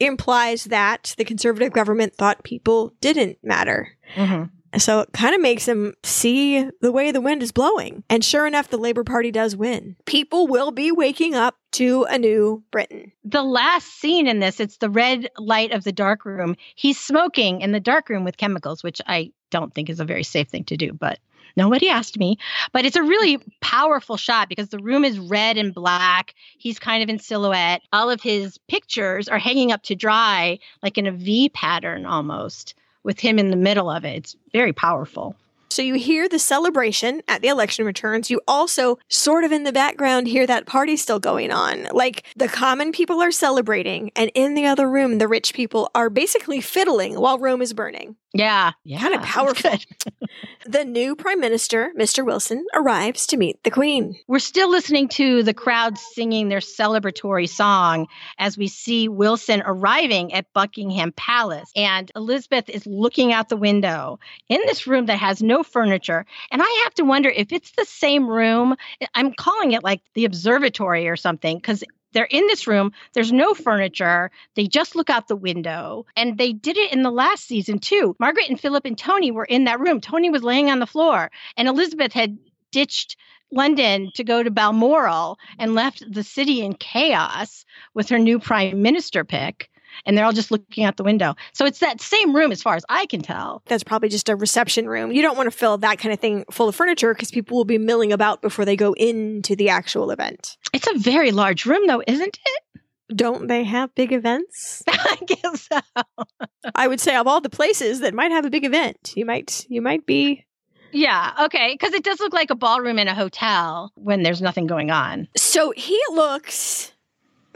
implies that the conservative government thought people didn't matter. Mhm. So it kind of makes them see the way the wind is blowing. And sure enough, the Labour Party does win. People will be waking up to a new Britain. The last scene in this, it's the red light of the dark room. He's smoking in the dark room with chemicals, which I don't think is a very safe thing to do, but nobody asked me. But it's a really powerful shot because the room is red and black. He's kind of in silhouette. All of his pictures are hanging up to dry, like in a V pattern almost, with him in the middle of it. It's very powerful. So you hear the celebration at the election returns. You also sort of in the background hear that party still going on. Like the common people are celebrating, and in the other room, the rich people are basically fiddling while Rome is burning. Yeah. Yeah. Kinda powerful. The new prime minister, Mr. Wilson, arrives to meet the queen. We're still listening to the crowd singing their celebratory song as we see Wilson arriving at Buckingham Palace. And Elizabeth is looking out the window in this room that has no furniture. And I have to wonder if it's the same room. I'm calling it like the observatory or something because they're in this room. There's no furniture. They just look out the window. And they did it in the last season too. Margaret and Philip and Tony were in that room. Tony was laying on the floor, and Elizabeth had ditched London to go to Balmoral and left the city in chaos with her new prime minister pick. And they're all just looking out the window. So it's that same room as far as I can tell. That's probably just a reception room. You don't want to fill that kind of thing full of furniture because people will be milling about before they go into the actual event. It's a very large room, though, isn't it? Don't they have big events? I guess so. I would say of all the places that might have a big event, you might you might be Yeah, okay. Because it does look like a ballroom in a hotel when there's nothing going on. So he looks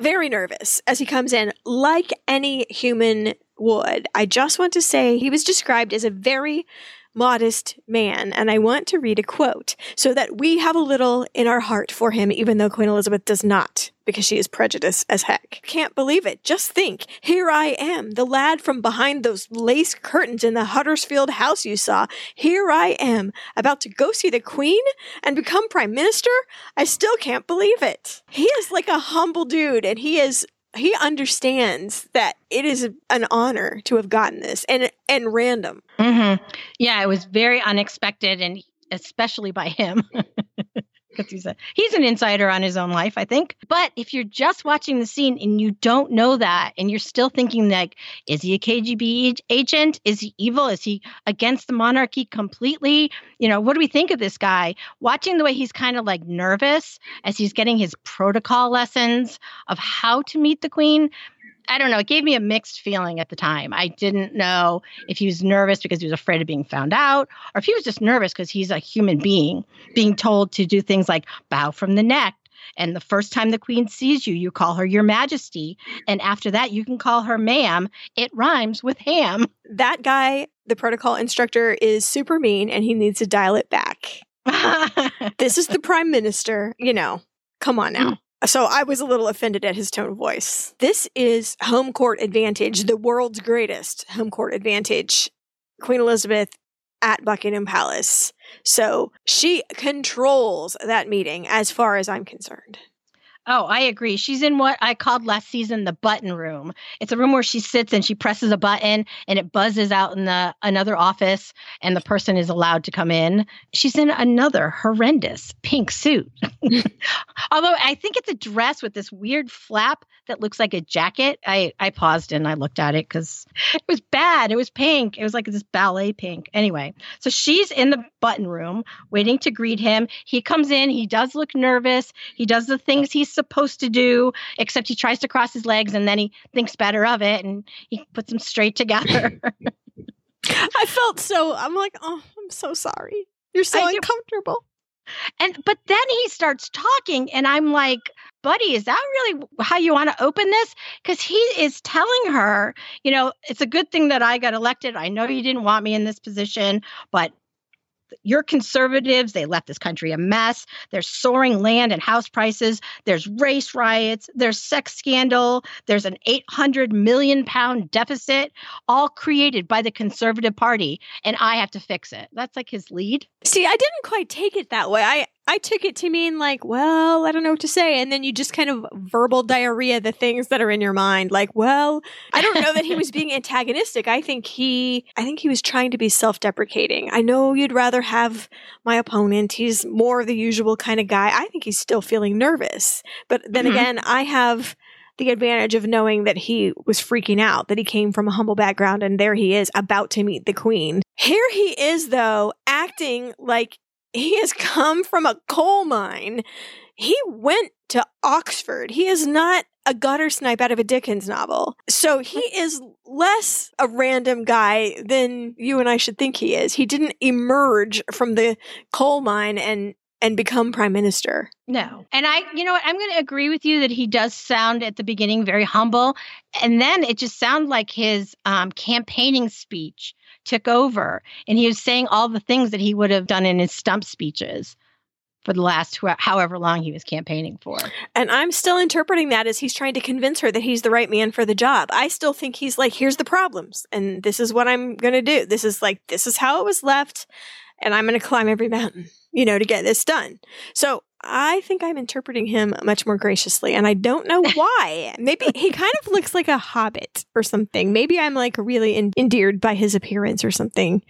very nervous as he comes in, like any human would. I just want to say he was described as a very modest man, and I want to read a quote so that we have a little in our heart for him, even though Queen Elizabeth does not, because she is prejudiced as heck. Can't believe it. Just think, here I am, the lad from behind those lace curtains in the Huddersfield house you saw. Here I am, about to go see the Queen and become Prime Minister. I still can't believe it. He is like a humble dude, and he is he understands that it is an honor to have gotten this and and random. hmm Yeah, it was very unexpected and especially by him. because he's a he's an insider on his own life, I think. But if you're just watching the scene and you don't know that, and you're still thinking like, is he a KGB agent? Is he evil? Is he against the monarchy completely? You know, what do we think of this guy? Watching the way he's kind of like nervous as he's getting his protocol lessons of how to meet the queen I don't know. It gave me a mixed feeling at the time. I didn't know if he was nervous because he was afraid of being found out, or if he was just nervous because he's a human being being told to do things like bow from the neck. And the first time the queen sees you, you call her your majesty. And after that, you can call her ma'am. It rhymes with ham. That guy, the protocol instructor, is super mean and he needs to dial it back. this is the prime minister, you know. Come on now. Mm. So I was a little offended at his tone of voice. This is home court advantage, the world's greatest home court advantage. Queen Elizabeth at Buckingham Palace. So she controls that meeting as far as I'm concerned. Oh, I agree. She's in what I called last season the button room. It's a room where she sits and she presses a button and it buzzes out in the another office and the person is allowed to come in. She's in another horrendous pink suit. Although I think it's a dress with this weird flap that looks like a jacket. I I paused and I looked at it cuz it was bad. It was pink. It was like this ballet pink. Anyway, so she's in the button room waiting to greet him. He comes in, he does look nervous. He does the things he's supposed to do, except he tries to cross his legs and then he thinks better of it and he puts them straight together. I felt so, I'm like, oh, I'm so sorry. You're so I uncomfortable. And, but then he starts talking and I'm like, buddy, is that really how you want to open this? Because he is telling her, you know, it's a good thing that I got elected. I know you didn't want me in this position, but your conservatives, they left this country a mess. There's soaring land and house prices. There's race riots. There's sex scandal. There's an 800 million pound deficit, all created by the Conservative Party. And I have to fix it. That's like his lead. See, I didn't quite take it that way. I, I took it to mean like, well, I don't know what to say. And then you just kind of verbal diarrhea the things that are in your mind. Like, well, I don't know that he was being antagonistic. I think he, I think he was trying to be self-deprecating. I know you'd rather have my opponent. He's more the usual kind of guy. I think he's still feeling nervous. But then mm-hmm. again, I have the advantage of knowing that he was freaking out, that he came from a humble background and there he is about to meet the queen. Here he is though, acting like he has come from a coal mine. He went to Oxford. He is not a gutter snipe out of a Dickens novel. So he is less a random guy than you and I should think he is. He didn't emerge from the coal mine and and become prime minister. No. And I, you know what, I'm going to agree with you that he does sound at the beginning very humble. And then it just sounded like his um, campaigning speech took over and he was saying all the things that he would have done in his stump speeches for the last wh- however long he was campaigning for. And I'm still interpreting that as he's trying to convince her that he's the right man for the job. I still think he's like, here's the problems, and this is what I'm going to do. This is like, this is how it was left, and I'm going to climb every mountain, you know, to get this done. So I think I'm interpreting him much more graciously, and I don't know why. Maybe he kind of looks like a hobbit or something. Maybe I'm like really in- endeared by his appearance or something.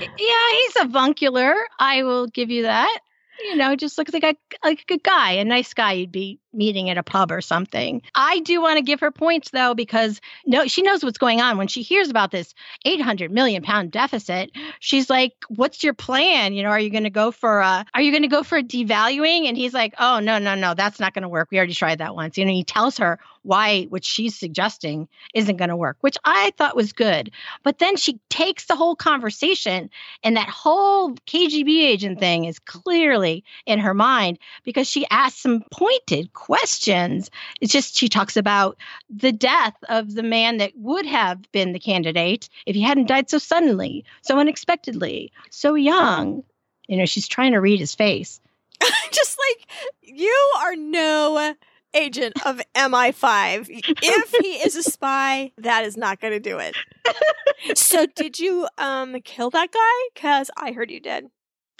Yeah, he's avuncular. I will give you that. You know, just looks like a like a good guy, a nice guy you'd be meeting at a pub or something. I do want to give her points though, because no, she knows what's going on. When she hears about this 800 million pound deficit, she's like, "What's your plan? You know, are you going to go for a, are you going to go for a devaluing?" And he's like, "Oh no, no, no, that's not going to work. We already tried that once." You know, he tells her why what she's suggesting isn't going to work, which I thought was good. But then she takes the whole conversation, and that whole KGB agent thing is clearly in her mind because she asks some pointed questions. It's just she talks about the death of the man that would have been the candidate if he hadn't died so suddenly, so unexpectedly, so young. You know, she's trying to read his face. just like you are no agent of MI5. If he is a spy, that is not going to do it. so, did you um kill that guy? Cuz I heard you did.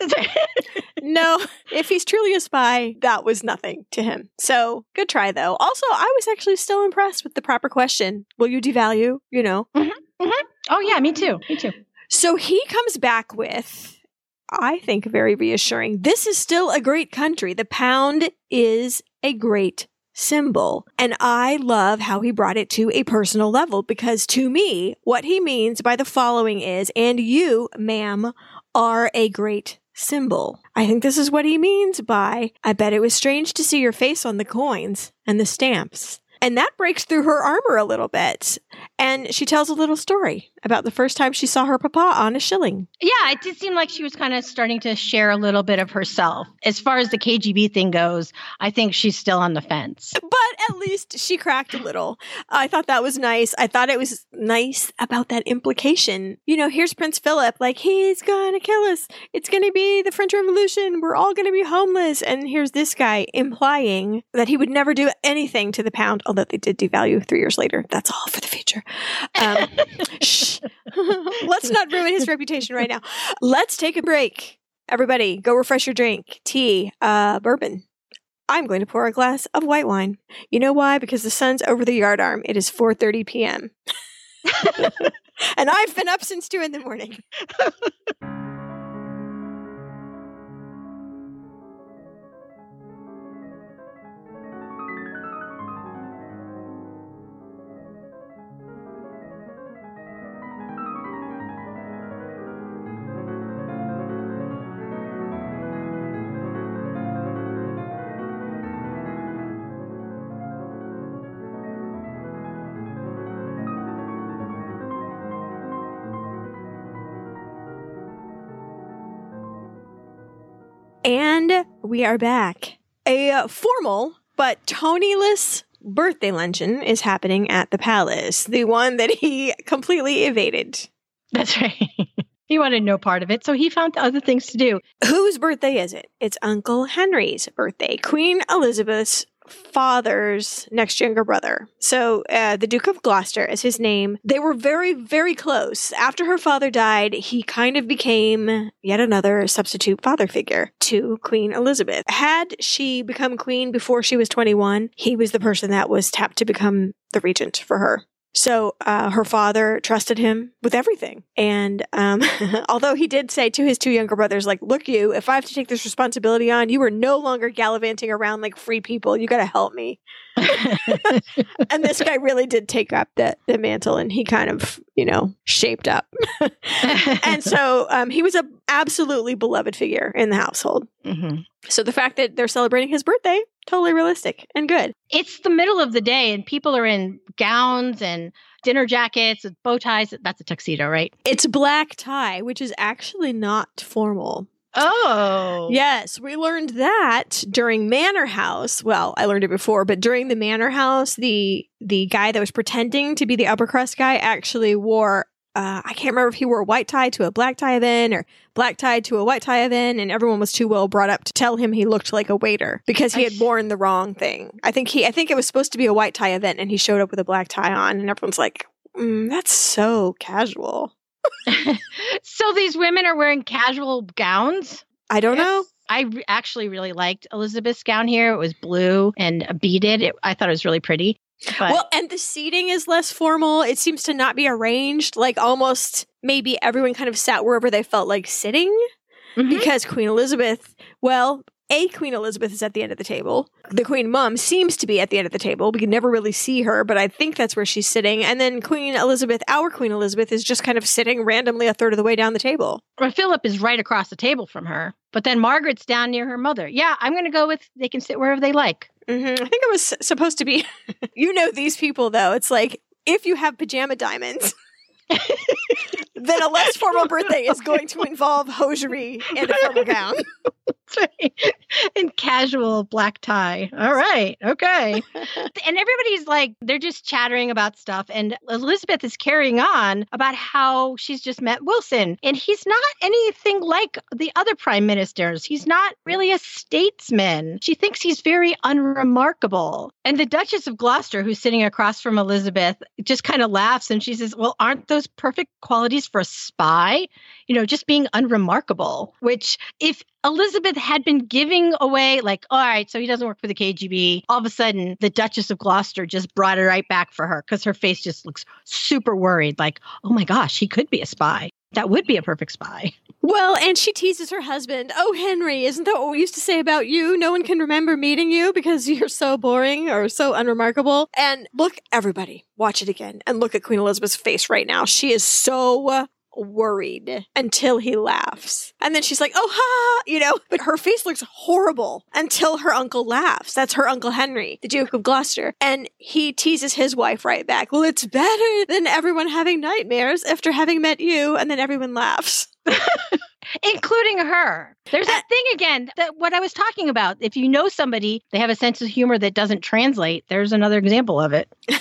no, if he's truly a spy, that was nothing to him. So good try, though. Also, I was actually still impressed with the proper question. Will you devalue? You know. Mm-hmm, mm-hmm. Oh yeah, me too. Me too. So he comes back with I think, very reassuring. This is still a great country. The pound is a great symbol. And I love how he brought it to a personal level because to me, what he means by the following is, and you, ma'am, are a great symbol. I think this is what he means by, I bet it was strange to see your face on the coins and the stamps. And that breaks through her armor a little bit. And she tells a little story about the first time she saw her papa on a shilling. Yeah, it did seem like she was kind of starting to share a little bit of herself. As far as the KGB thing goes, I think she's still on the fence. But at least she cracked a little. I thought that was nice. I thought it was nice about that implication. You know, here's Prince Philip, like, he's gonna kill us. It's gonna be the French Revolution. We're all gonna be homeless. And here's this guy implying that he would never do anything to the pound, although they did devalue three years later. That's all for the future. Um, shh. Let's not ruin his reputation right now. Let's take a break. Everybody, go refresh your drink. Tea, uh, bourbon. I'm going to pour a glass of white wine. You know why? Because the sun's over the yardarm. It is 4:30 p.m. and I've been up since 2 in the morning. And we are back. A formal but Tonyless birthday luncheon is happening at the palace, the one that he completely evaded. That's right. he wanted no part of it, so he found other things to do. Whose birthday is it? It's Uncle Henry's birthday. Queen Elizabeth's father's next younger brother. So uh, the Duke of Gloucester is his name. They were very, very close. After her father died, he kind of became yet another substitute father figure to Queen Elizabeth. Had she become queen before she was 21, he was the person that was tapped to become the regent for her. So uh, her father trusted him with everything. And um, although he did say to his two younger brothers, like, look, you, if I have to take this responsibility on, you are no longer gallivanting around like free people. You got to help me. and this guy really did take up the, the mantle and he kind of, you know, shaped up. and so um, he was a absolutely beloved figure in the household. Mm-hmm. So the fact that they're celebrating his birthday, totally realistic and good. It's the middle of the day and people are in gowns and dinner jackets with bow ties. That's a tuxedo, right? It's black tie, which is actually not formal. Oh. Yes, we learned that during Manor House. Well, I learned it before, but during the Manor House, the the guy that was pretending to be the upper crust guy actually wore uh, I can't remember if he wore a white tie to a black tie event or black tie to a white tie event, and everyone was too well brought up to tell him he looked like a waiter because he had worn the wrong thing. I think he, I think it was supposed to be a white tie event, and he showed up with a black tie on, and everyone's like, mm, "That's so casual." so these women are wearing casual gowns. I don't yes. know. I actually really liked Elizabeth's gown here. It was blue and beaded. It, I thought it was really pretty. But well, and the seating is less formal. It seems to not be arranged. Like almost maybe everyone kind of sat wherever they felt like sitting. Mm-hmm. Because Queen Elizabeth, well, a Queen Elizabeth is at the end of the table. The Queen Mum seems to be at the end of the table. We can never really see her, but I think that's where she's sitting. And then Queen Elizabeth, our Queen Elizabeth, is just kind of sitting randomly a third of the way down the table. Well, Philip is right across the table from her, but then Margaret's down near her mother. Yeah, I'm going to go with they can sit wherever they like. Mm-hmm. I think it was supposed to be. you know these people though. It's like if you have pajama diamonds. then a less formal birthday is going to involve hosiery and a formal gown. and casual black tie. All right. Okay. and everybody's like, they're just chattering about stuff. And Elizabeth is carrying on about how she's just met Wilson. And he's not anything like the other prime ministers. He's not really a statesman. She thinks he's very unremarkable. And the Duchess of Gloucester, who's sitting across from Elizabeth, just kind of laughs and she says, Well, aren't those perfect qualities for a spy? You know, just being unremarkable, which if Elizabeth had been giving away, like, all right, so he doesn't work for the KGB. All of a sudden, the Duchess of Gloucester just brought it right back for her because her face just looks super worried, like, oh my gosh, he could be a spy. That would be a perfect spy. Well, and she teases her husband. Oh, Henry, isn't that what we used to say about you? No one can remember meeting you because you're so boring or so unremarkable. And look, everybody, watch it again and look at Queen Elizabeth's face right now. She is so worried until he laughs. And then she's like, oh, ha, you know, but her face looks horrible until her uncle laughs. That's her Uncle Henry, the Duke of Gloucester. And he teases his wife right back. Well, it's better than everyone having nightmares after having met you. And then everyone laughs. including her. There's that thing again that what I was talking about. If you know somebody, they have a sense of humor that doesn't translate. There's another example of it. but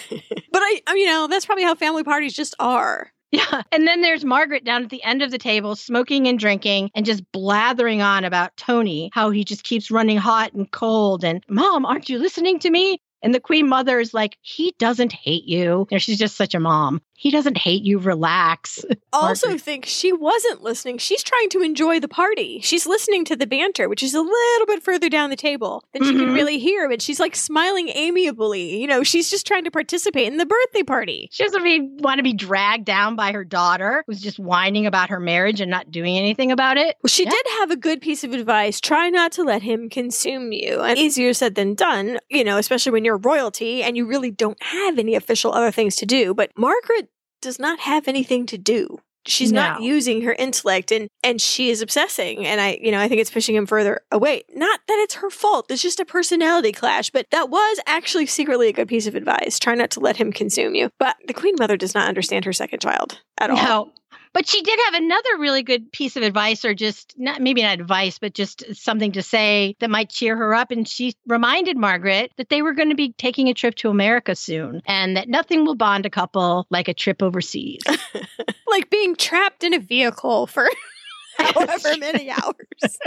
I, I, you know, that's probably how family parties just are. Yeah. And then there's Margaret down at the end of the table, smoking and drinking and just blathering on about Tony, how he just keeps running hot and cold. And, Mom, aren't you listening to me? And the queen mother is like, he doesn't hate you. know, she's just such a mom. He doesn't hate you. Relax. Also, think she wasn't listening. She's trying to enjoy the party. She's listening to the banter, which is a little bit further down the table than mm-hmm. she can really hear. But she's like smiling amiably. You know, she's just trying to participate in the birthday party. She doesn't be, want to be dragged down by her daughter, who's just whining about her marriage and not doing anything about it. Well, she yeah. did have a good piece of advice: try not to let him consume you. And easier said than done. You know, especially when you're royalty and you really don't have any official other things to do. But Margaret does not have anything to do. She's no. not using her intellect and and she is obsessing and I you know I think it's pushing him further away. Not that it's her fault. It's just a personality clash, but that was actually secretly a good piece of advice. Try not to let him consume you. But the queen mother does not understand her second child at all. No. But she did have another really good piece of advice, or just not maybe not advice, but just something to say that might cheer her up. And she reminded Margaret that they were going to be taking a trip to America soon and that nothing will bond a couple like a trip overseas. like being trapped in a vehicle for however many hours.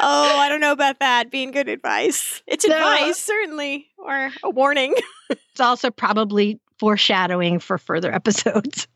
oh, I don't know about that being good advice. It's no. advice, certainly, or a warning. it's also probably foreshadowing for further episodes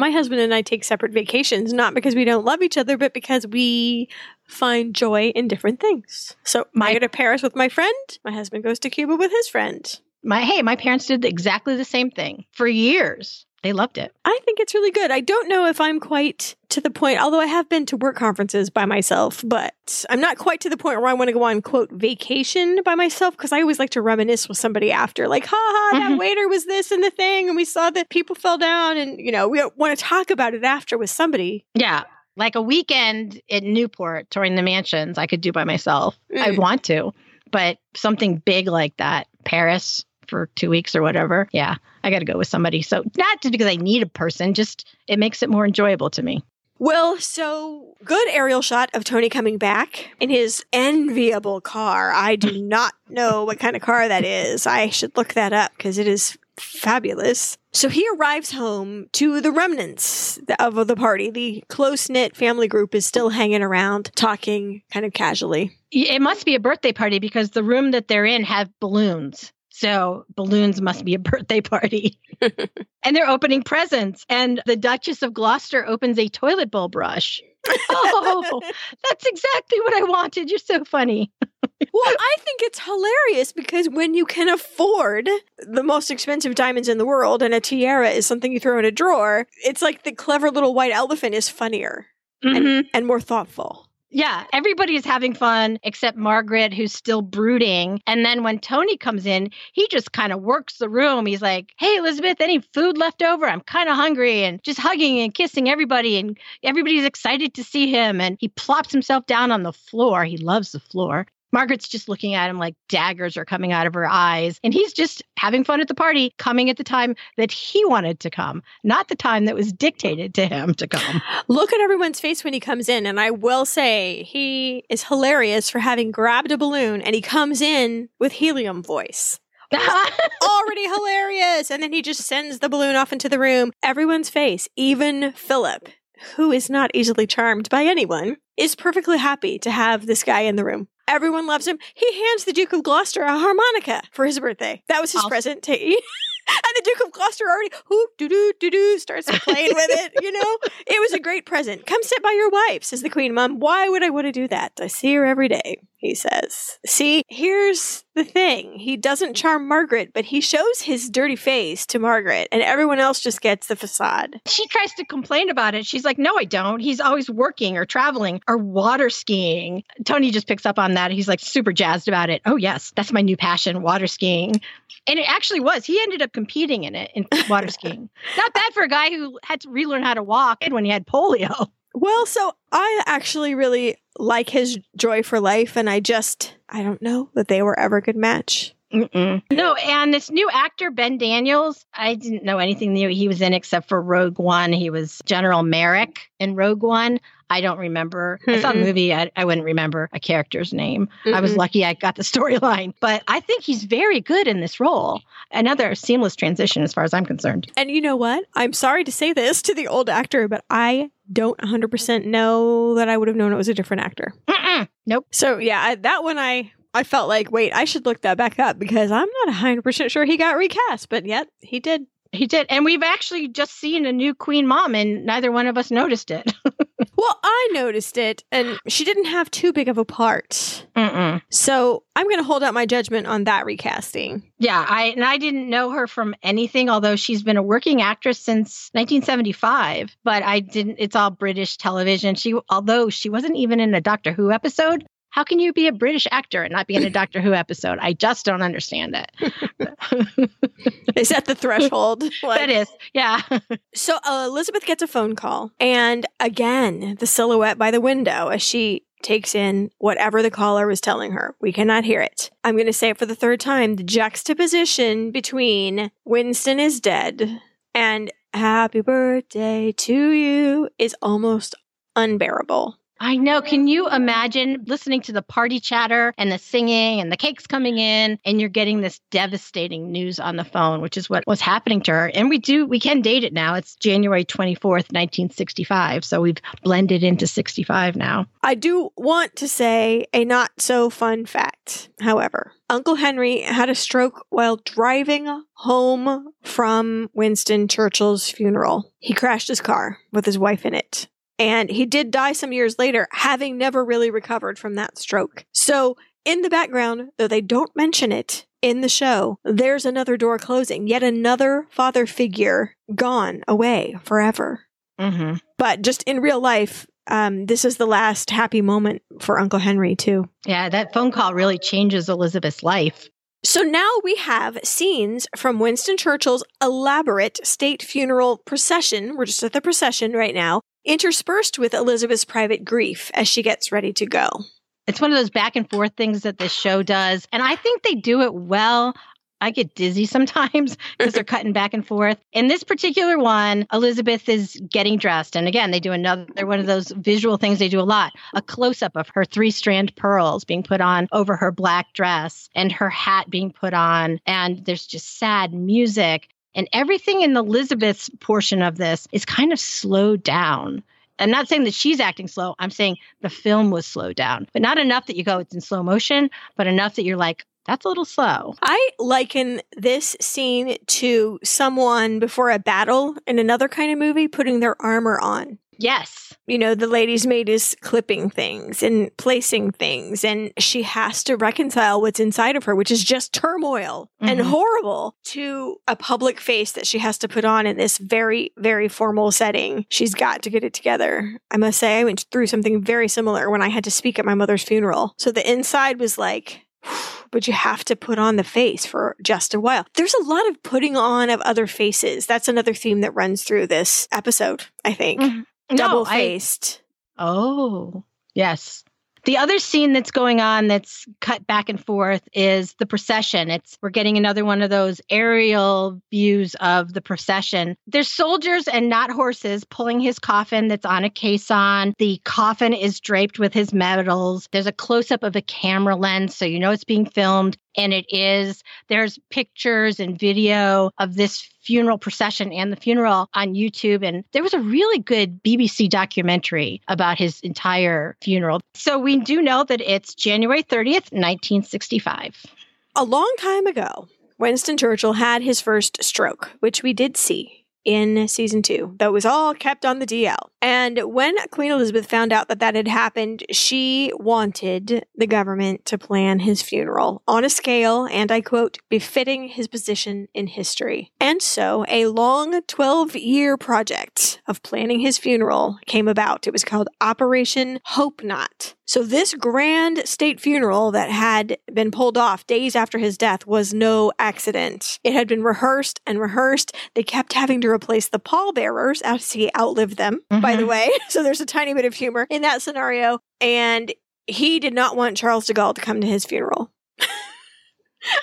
my husband and I take separate vacations, not because we don't love each other, but because we find joy in different things. So my, I go to Paris with my friend. My husband goes to Cuba with his friend. My hey, my parents did exactly the same thing for years. They loved it. I think it's really good. I don't know if I'm quite to the point, although I have been to work conferences by myself, but I'm not quite to the point where I want to go on, quote, vacation by myself because I always like to reminisce with somebody after, like, ha ha, that mm-hmm. waiter was this and the thing, and we saw that people fell down, and, you know, we want to talk about it after with somebody. Yeah. Like a weekend in Newport touring the mansions, I could do by myself. Mm. I'd want to, but something big like that, Paris, for two weeks or whatever. Yeah, I got to go with somebody. So, not just because I need a person, just it makes it more enjoyable to me. Well, so good aerial shot of Tony coming back in his enviable car. I do not know what kind of car that is. I should look that up because it is fabulous. So he arrives home to the remnants of the party. The close knit family group is still hanging around, talking kind of casually. It must be a birthday party because the room that they're in have balloons. So balloons must be a birthday party. and they're opening presents. And the Duchess of Gloucester opens a toilet bowl brush. oh, that's exactly what I wanted. You're so funny. well, I think it's hilarious because when you can afford the most expensive diamonds in the world and a tiara is something you throw in a drawer, it's like the clever little white elephant is funnier mm-hmm. and, and more thoughtful. Yeah, everybody is having fun except Margaret, who's still brooding. And then when Tony comes in, he just kind of works the room. He's like, Hey, Elizabeth, any food left over? I'm kind of hungry. And just hugging and kissing everybody. And everybody's excited to see him. And he plops himself down on the floor. He loves the floor. Margaret's just looking at him like daggers are coming out of her eyes. And he's just having fun at the party, coming at the time that he wanted to come, not the time that was dictated to him to come. Look at everyone's face when he comes in. And I will say he is hilarious for having grabbed a balloon and he comes in with helium voice. already hilarious. And then he just sends the balloon off into the room. Everyone's face, even Philip, who is not easily charmed by anyone, is perfectly happy to have this guy in the room. Everyone loves him. He hands the Duke of Gloucester a harmonica for his birthday. That was his present to and the Duke of Gloucester already hoop doo doo doo doo starts playing with it. You know, it was a great present. Come sit by your wife, says the Queen Mum. Why would I want to do that? I see her every day. He says. See, here's the thing. He doesn't charm Margaret, but he shows his dirty face to Margaret, and everyone else just gets the facade. She tries to complain about it. She's like, No, I don't. He's always working or traveling or water skiing. Tony just picks up on that. He's like super jazzed about it. Oh, yes, that's my new passion, water skiing. And it actually was. He ended up competing in it in water skiing. Not bad for a guy who had to relearn how to walk when he had polio. Well, so I actually really like his Joy for Life, and I just, I don't know that they were ever a good match. Mm-mm. No, and this new actor, Ben Daniels, I didn't know anything new he was in except for Rogue One. He was General Merrick in Rogue One. I don't remember. Mm-mm. I saw the movie. I, I, wouldn't remember a character's name. Mm-mm. I was lucky I got the storyline, but I think he's very good in this role. Another seamless transition, as far as I'm concerned. And you know what? I'm sorry to say this to the old actor, but I don't 100% know that I would have known it was a different actor. Mm-mm. Nope. So yeah, I, that one I I felt like, wait, I should look that back up because I'm not 100% sure he got recast, but yet he did. He did. And we've actually just seen a new Queen Mom, and neither one of us noticed it. I noticed it, and she didn't have too big of a part. Mm-mm. So I'm going to hold out my judgment on that recasting. Yeah, I and I didn't know her from anything, although she's been a working actress since 1975. But I didn't. It's all British television. She, although she wasn't even in a Doctor Who episode, how can you be a British actor and not be in a Doctor Who episode? I just don't understand it. is that the threshold? Like, that is, yeah. so uh, Elizabeth gets a phone call, and again, the silhouette by the window as she takes in whatever the caller was telling her. We cannot hear it. I'm going to say it for the third time. The juxtaposition between Winston is dead and happy birthday to you is almost unbearable. I know. Can you imagine listening to the party chatter and the singing and the cakes coming in and you're getting this devastating news on the phone, which is what was happening to her. And we do, we can date it now. It's January 24th, 1965. So we've blended into 65 now. I do want to say a not so fun fact, however. Uncle Henry had a stroke while driving home from Winston Churchill's funeral. He crashed his car with his wife in it. And he did die some years later, having never really recovered from that stroke. So, in the background, though they don't mention it in the show, there's another door closing, yet another father figure gone away forever. Mm-hmm. But just in real life, um, this is the last happy moment for Uncle Henry, too. Yeah, that phone call really changes Elizabeth's life. So now we have scenes from Winston Churchill's elaborate state funeral procession. We're just at the procession right now, interspersed with Elizabeth's private grief as she gets ready to go. It's one of those back and forth things that this show does. And I think they do it well. I get dizzy sometimes because they're cutting back and forth. In this particular one, Elizabeth is getting dressed. And again, they do another one of those visual things they do a lot a close up of her three strand pearls being put on over her black dress and her hat being put on. And there's just sad music. And everything in Elizabeth's portion of this is kind of slowed down. I'm not saying that she's acting slow. I'm saying the film was slowed down, but not enough that you go, it's in slow motion, but enough that you're like, that's a little slow. I liken this scene to someone before a battle in another kind of movie putting their armor on. Yes. You know, the lady's maid is clipping things and placing things, and she has to reconcile what's inside of her, which is just turmoil mm-hmm. and horrible, to a public face that she has to put on in this very, very formal setting. She's got to get it together. I must say, I went through something very similar when I had to speak at my mother's funeral. So the inside was like, but you have to put on the face for just a while. There's a lot of putting on of other faces. That's another theme that runs through this episode, I think. Mm-hmm double faced. Oh, yes. The other scene that's going on that's cut back and forth is the procession. It's we're getting another one of those aerial views of the procession. There's soldiers and not horses pulling his coffin that's on a caisson. The coffin is draped with his medals. There's a close up of a camera lens so you know it's being filmed and it is there's pictures and video of this funeral procession and the funeral on YouTube and there was a really good BBC documentary about his entire funeral. So we do know that it's January 30th, 1965. A long time ago, Winston Churchill had his first stroke, which we did see in season two. That was all kept on the DL. And when Queen Elizabeth found out that that had happened, she wanted the government to plan his funeral on a scale, and I quote, befitting his position in history. And so a long 12 year project of planning his funeral came about. It was called Operation Hope Not. So, this grand state funeral that had been pulled off days after his death was no accident. It had been rehearsed and rehearsed. They kept having to replace the pallbearers as he outlived them, mm-hmm. by the mm-hmm. way. So, there's a tiny bit of humor in that scenario. And he did not want Charles de Gaulle to come to his funeral.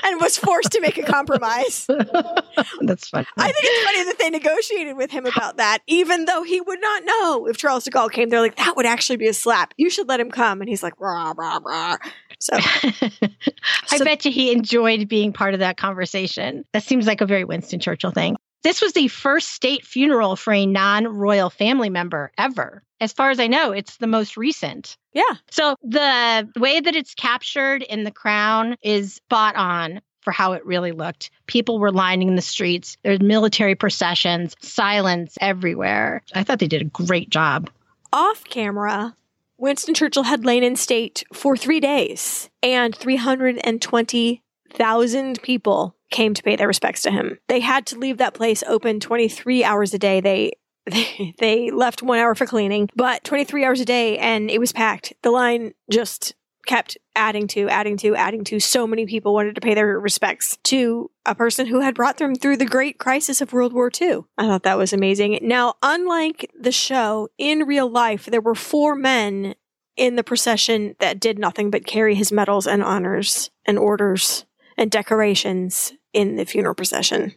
And was forced to make a compromise. That's funny. I think it's funny that they negotiated with him about that, even though he would not know if Charles de Gaulle came. They're like, that would actually be a slap. You should let him come. And he's like, rah, rah, rah. So I so, bet you he enjoyed being part of that conversation. That seems like a very Winston Churchill thing. This was the first state funeral for a non royal family member ever. As far as I know, it's the most recent. Yeah. So the way that it's captured in The Crown is spot on for how it really looked. People were lining the streets, there's military processions, silence everywhere. I thought they did a great job. Off camera, Winston Churchill had lain in state for three days, and 320,000 people came to pay their respects to him. They had to leave that place open 23 hours a day. They they, left one hour for cleaning, but 23 hours a day and it was packed. The line just kept adding to, adding to, adding to. So many people wanted to pay their respects to a person who had brought them through the great crisis of World War II. I thought that was amazing. Now, unlike the show, in real life, there were four men in the procession that did nothing but carry his medals and honors and orders and decorations in the funeral procession.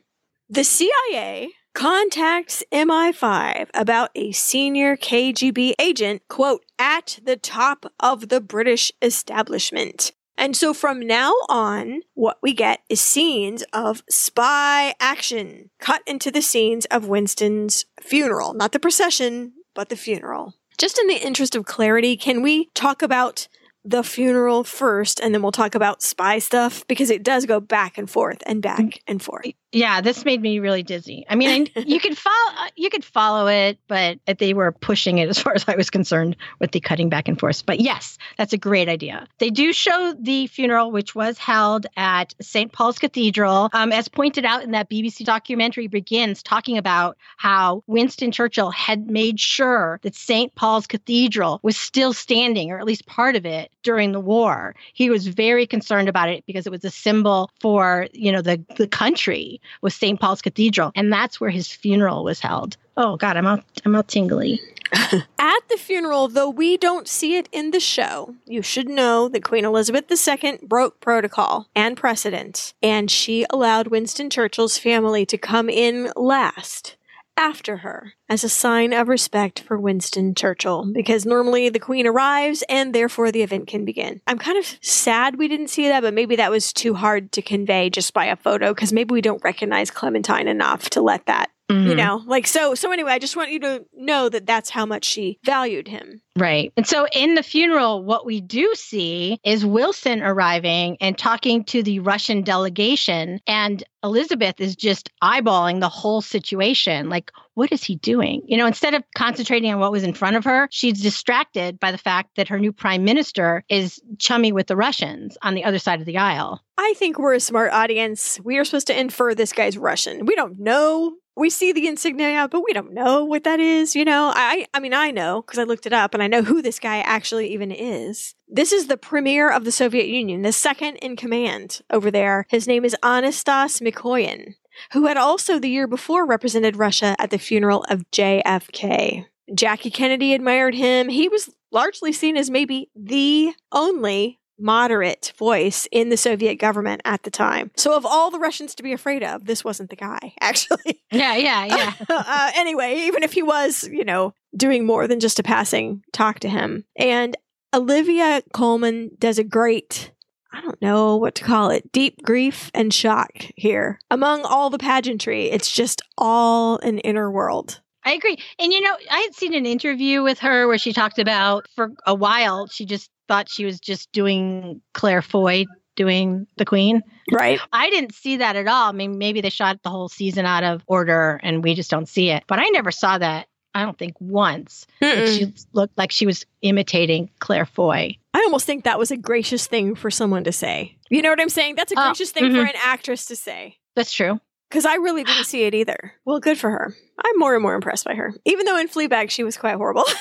The CIA contacts MI5 about a senior KGB agent, quote, at the top of the British establishment. And so from now on, what we get is scenes of spy action cut into the scenes of Winston's funeral. Not the procession, but the funeral. Just in the interest of clarity, can we talk about the funeral first and then we'll talk about spy stuff because it does go back and forth and back mm. and forth. Yeah, this made me really dizzy. I mean, I, you could follow you could follow it, but they were pushing it as far as I was concerned with the cutting back and forth. But yes, that's a great idea. They do show the funeral, which was held at St. Paul's Cathedral, um, as pointed out in that BBC documentary. Begins talking about how Winston Churchill had made sure that St. Paul's Cathedral was still standing, or at least part of it, during the war. He was very concerned about it because it was a symbol for you know the the country was St. Paul's Cathedral, and that's where his funeral was held. Oh God, I'm all I'm all tingly. At the funeral, though we don't see it in the show, you should know that Queen Elizabeth II broke protocol and precedent, and she allowed Winston Churchill's family to come in last after her as a sign of respect for Winston Churchill because normally the Queen arrives and therefore the event can begin. I'm kind of sad we didn't see that, but maybe that was too hard to convey just by a photo because maybe we don't recognize Clementine enough to let that Mm-hmm. You know, like so. So anyway, I just want you to know that that's how much she valued him. Right. And so in the funeral, what we do see is Wilson arriving and talking to the Russian delegation, and Elizabeth is just eyeballing the whole situation. Like, what is he doing? You know, instead of concentrating on what was in front of her, she's distracted by the fact that her new prime minister is chummy with the Russians on the other side of the aisle. I think we're a smart audience. We are supposed to infer this guy's Russian. We don't know we see the insignia, but we don't know what that is. You know, I, I mean, I know because I looked it up and I know who this guy actually even is. This is the premier of the Soviet Union, the second in command over there. His name is Anastas Mikoyan, who had also the year before represented Russia at the funeral of JFK. Jackie Kennedy admired him. He was largely seen as maybe the only moderate voice in the Soviet government at the time. So, of all the Russians to be afraid of, this wasn't the guy, actually. Yeah, yeah, yeah. uh, anyway, even if he was, you know, doing more than just a passing talk to him. And Olivia Colman does a great I don't know what to call it, deep grief and shock here. Among all the pageantry, it's just all an inner world. I agree. And you know, I had seen an interview with her where she talked about for a while, she just thought she was just doing Claire Foy doing the queen. Right. I didn't see that at all. I mean, maybe they shot the whole season out of order and we just don't see it. But I never saw that. I don't think once. that She looked like she was imitating Claire Foy. I almost think that was a gracious thing for someone to say. You know what I'm saying? That's a Oh, gracious thing for mhm. an actress to say. That's true. Because I really didn't see it either. Well, good for her. I'm more and more impressed by her. Even though in Fleabag she was quite horrible.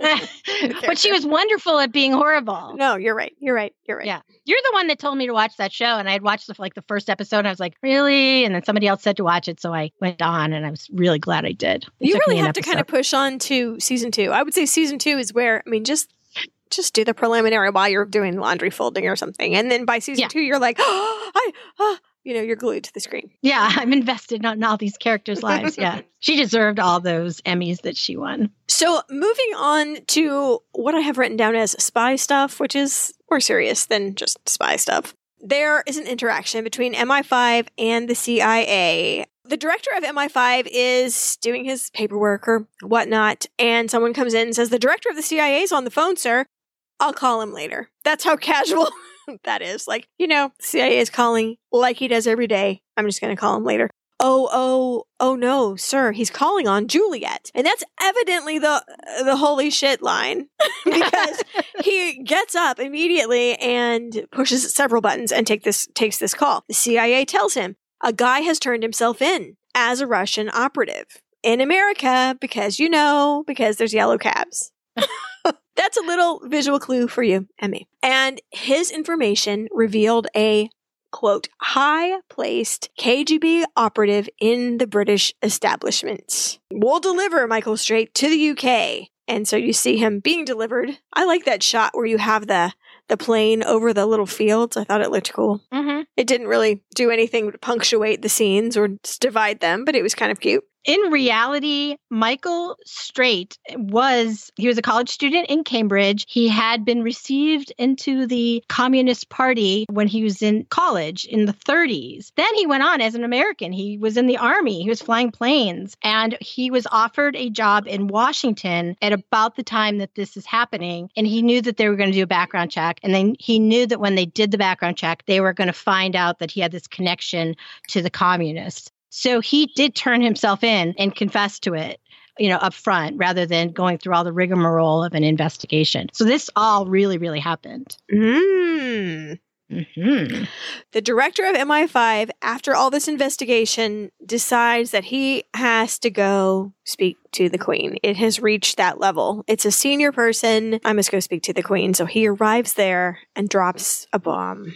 but she was wonderful at being horrible. no, you're right. You're right. You're right. Yeah. You're the one that told me to watch that show, and I had watched the, like the first episode. And I was like, really? And then somebody else said to watch it, so I went on, and I was really glad I did. It You really have to kind of push on to season two. I would say season two is where, I mean, just just do the preliminary while you're doing laundry folding or something. And then by season Yeah. two, you're like, oh, I, ah, you know, you're glued to the screen. Yeah, I'm invested in all these characters' lives. Yeah, she deserved all those Emmys that she won. So moving on to what I have written down as spy stuff, which is more serious than just spy stuff. There is an interaction between MI5 and the CIA. The director of MI5 is doing his paperwork or whatnot, and someone comes in and says, The director of the CIA is on the phone, sir. I'll call him later. That's how casual that is. Like, you know, CIA is calling like he does every day. I'm just going to call him later. Oh, oh, oh no, sir, he's calling on Juliet. And that's evidently the the holy shit line because he gets up immediately and pushes several buttons and take this takes this call. The CIA tells him a guy has turned himself in as a Russian operative in America because you know, because there's yellow cabs. That's a little visual clue for you, Emmy. And his information revealed a quote, high placed KGB operative in the British establishment. We'll deliver Michael Straight to the UK. And so you see him being delivered. I like that shot where you have the the plane over the little fields. I thought it looked cool. Mm-hmm. It didn't really do anything to punctuate the scenes or divide them, but it was kind of cute. In reality, Michael Straight was, he was a college student in Cambridge. He had been received into the Communist Party when he was in college in the 30s. Then he went on as an American. He was in the army, he was flying planes, and he was offered a job in Washington at about the time that this is happening. And he knew that they were going to do a background check. And then he knew that when they did the background check, they were going to find out that he had this connection to the communists. So he did turn himself in and confess to it, you know, up front rather than going through all the rigmarole of an investigation. So this all really, really happened. Mm. hmm The director of MI5, after all this investigation, decides that he has to go speak to the queen. It has reached that level. It's a senior person. I must go speak to the queen. So he arrives there and drops a bomb.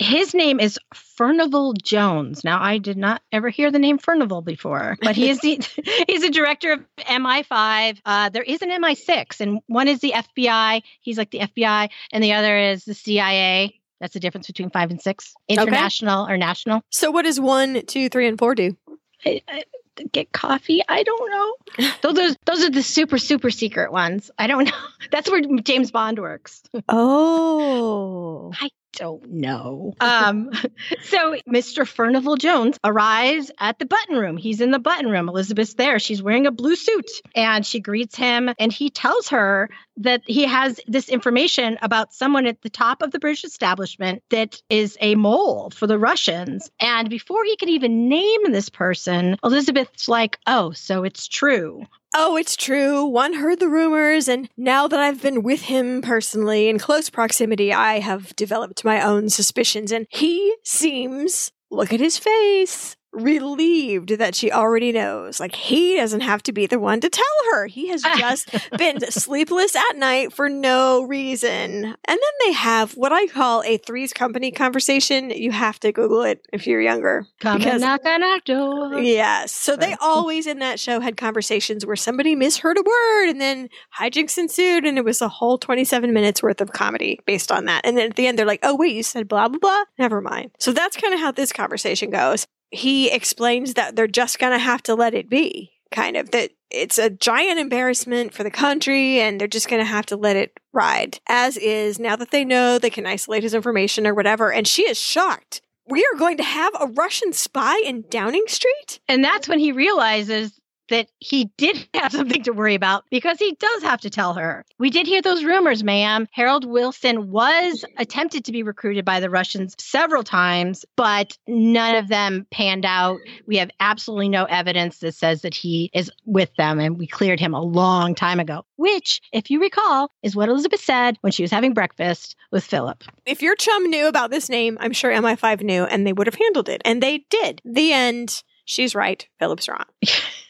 His name is Furnival Jones. Now, I did not ever hear the name Furnival before, but he is the he's a director of MI5. Uh, there is an MI6, and one is the FBI. He's like the FBI, and the other is the CIA. That's the difference between five and six, international or national. So what does one, two, three, and four do? I, I, get coffee. I don't know. Those are those are the super super secret ones. I don't know. That's where James Bond works. Oh. I don't know. Um, so Mr. Furnival Jones arrives at the button room. He's in the button room. Elizabeth's there. She's wearing a blue suit and she greets him and he tells her that he has this information about someone at the top of the British establishment that is a mole for the Russians. And before he can even name this person, Elizabeth's like, oh, so it's true. Oh, it's true. One heard the rumors, and now that I've been with him personally in close proximity, I have developed my own suspicions, and he seems, look at his face, relieved that she already knows. Like, he doesn't have to be the one to tell her. He has just been sleepless at night for no reason. And then they have what I call a three's company conversation. You have to Google it if you're younger. Come Because- knock on our door. Yes. So they always in that show had conversations where somebody misheard a word and then hijinks ensued and it was a whole 27 minutes worth of comedy based on that. And then at the end they're like, oh wait, you said blah, blah, blah. Never mind. So that's kind of how this conversation goes. He explains that they're just going to have to let it be. Kind of that it's a giant embarrassment for the country and they're just going to have to let it ride as is now that they know they can isolate his information or whatever. And she is shocked. We are going to have a Russian spy in Downing Street? And that's when he realizes that he did have something to worry about because he does have to tell her. We did hear those rumors, ma'am. Harold Wilson was attempted to be recruited by the Russians several times, but none of them panned out. We have absolutely no evidence that says that he is with them, and we cleared him a long time ago, which, if you recall, is what Elizabeth said when she was having breakfast with Philip. If your chum knew about this name, I'm sure MI5 knew, and they would have handled it. And they did. The end. She's right. Philip's wrong.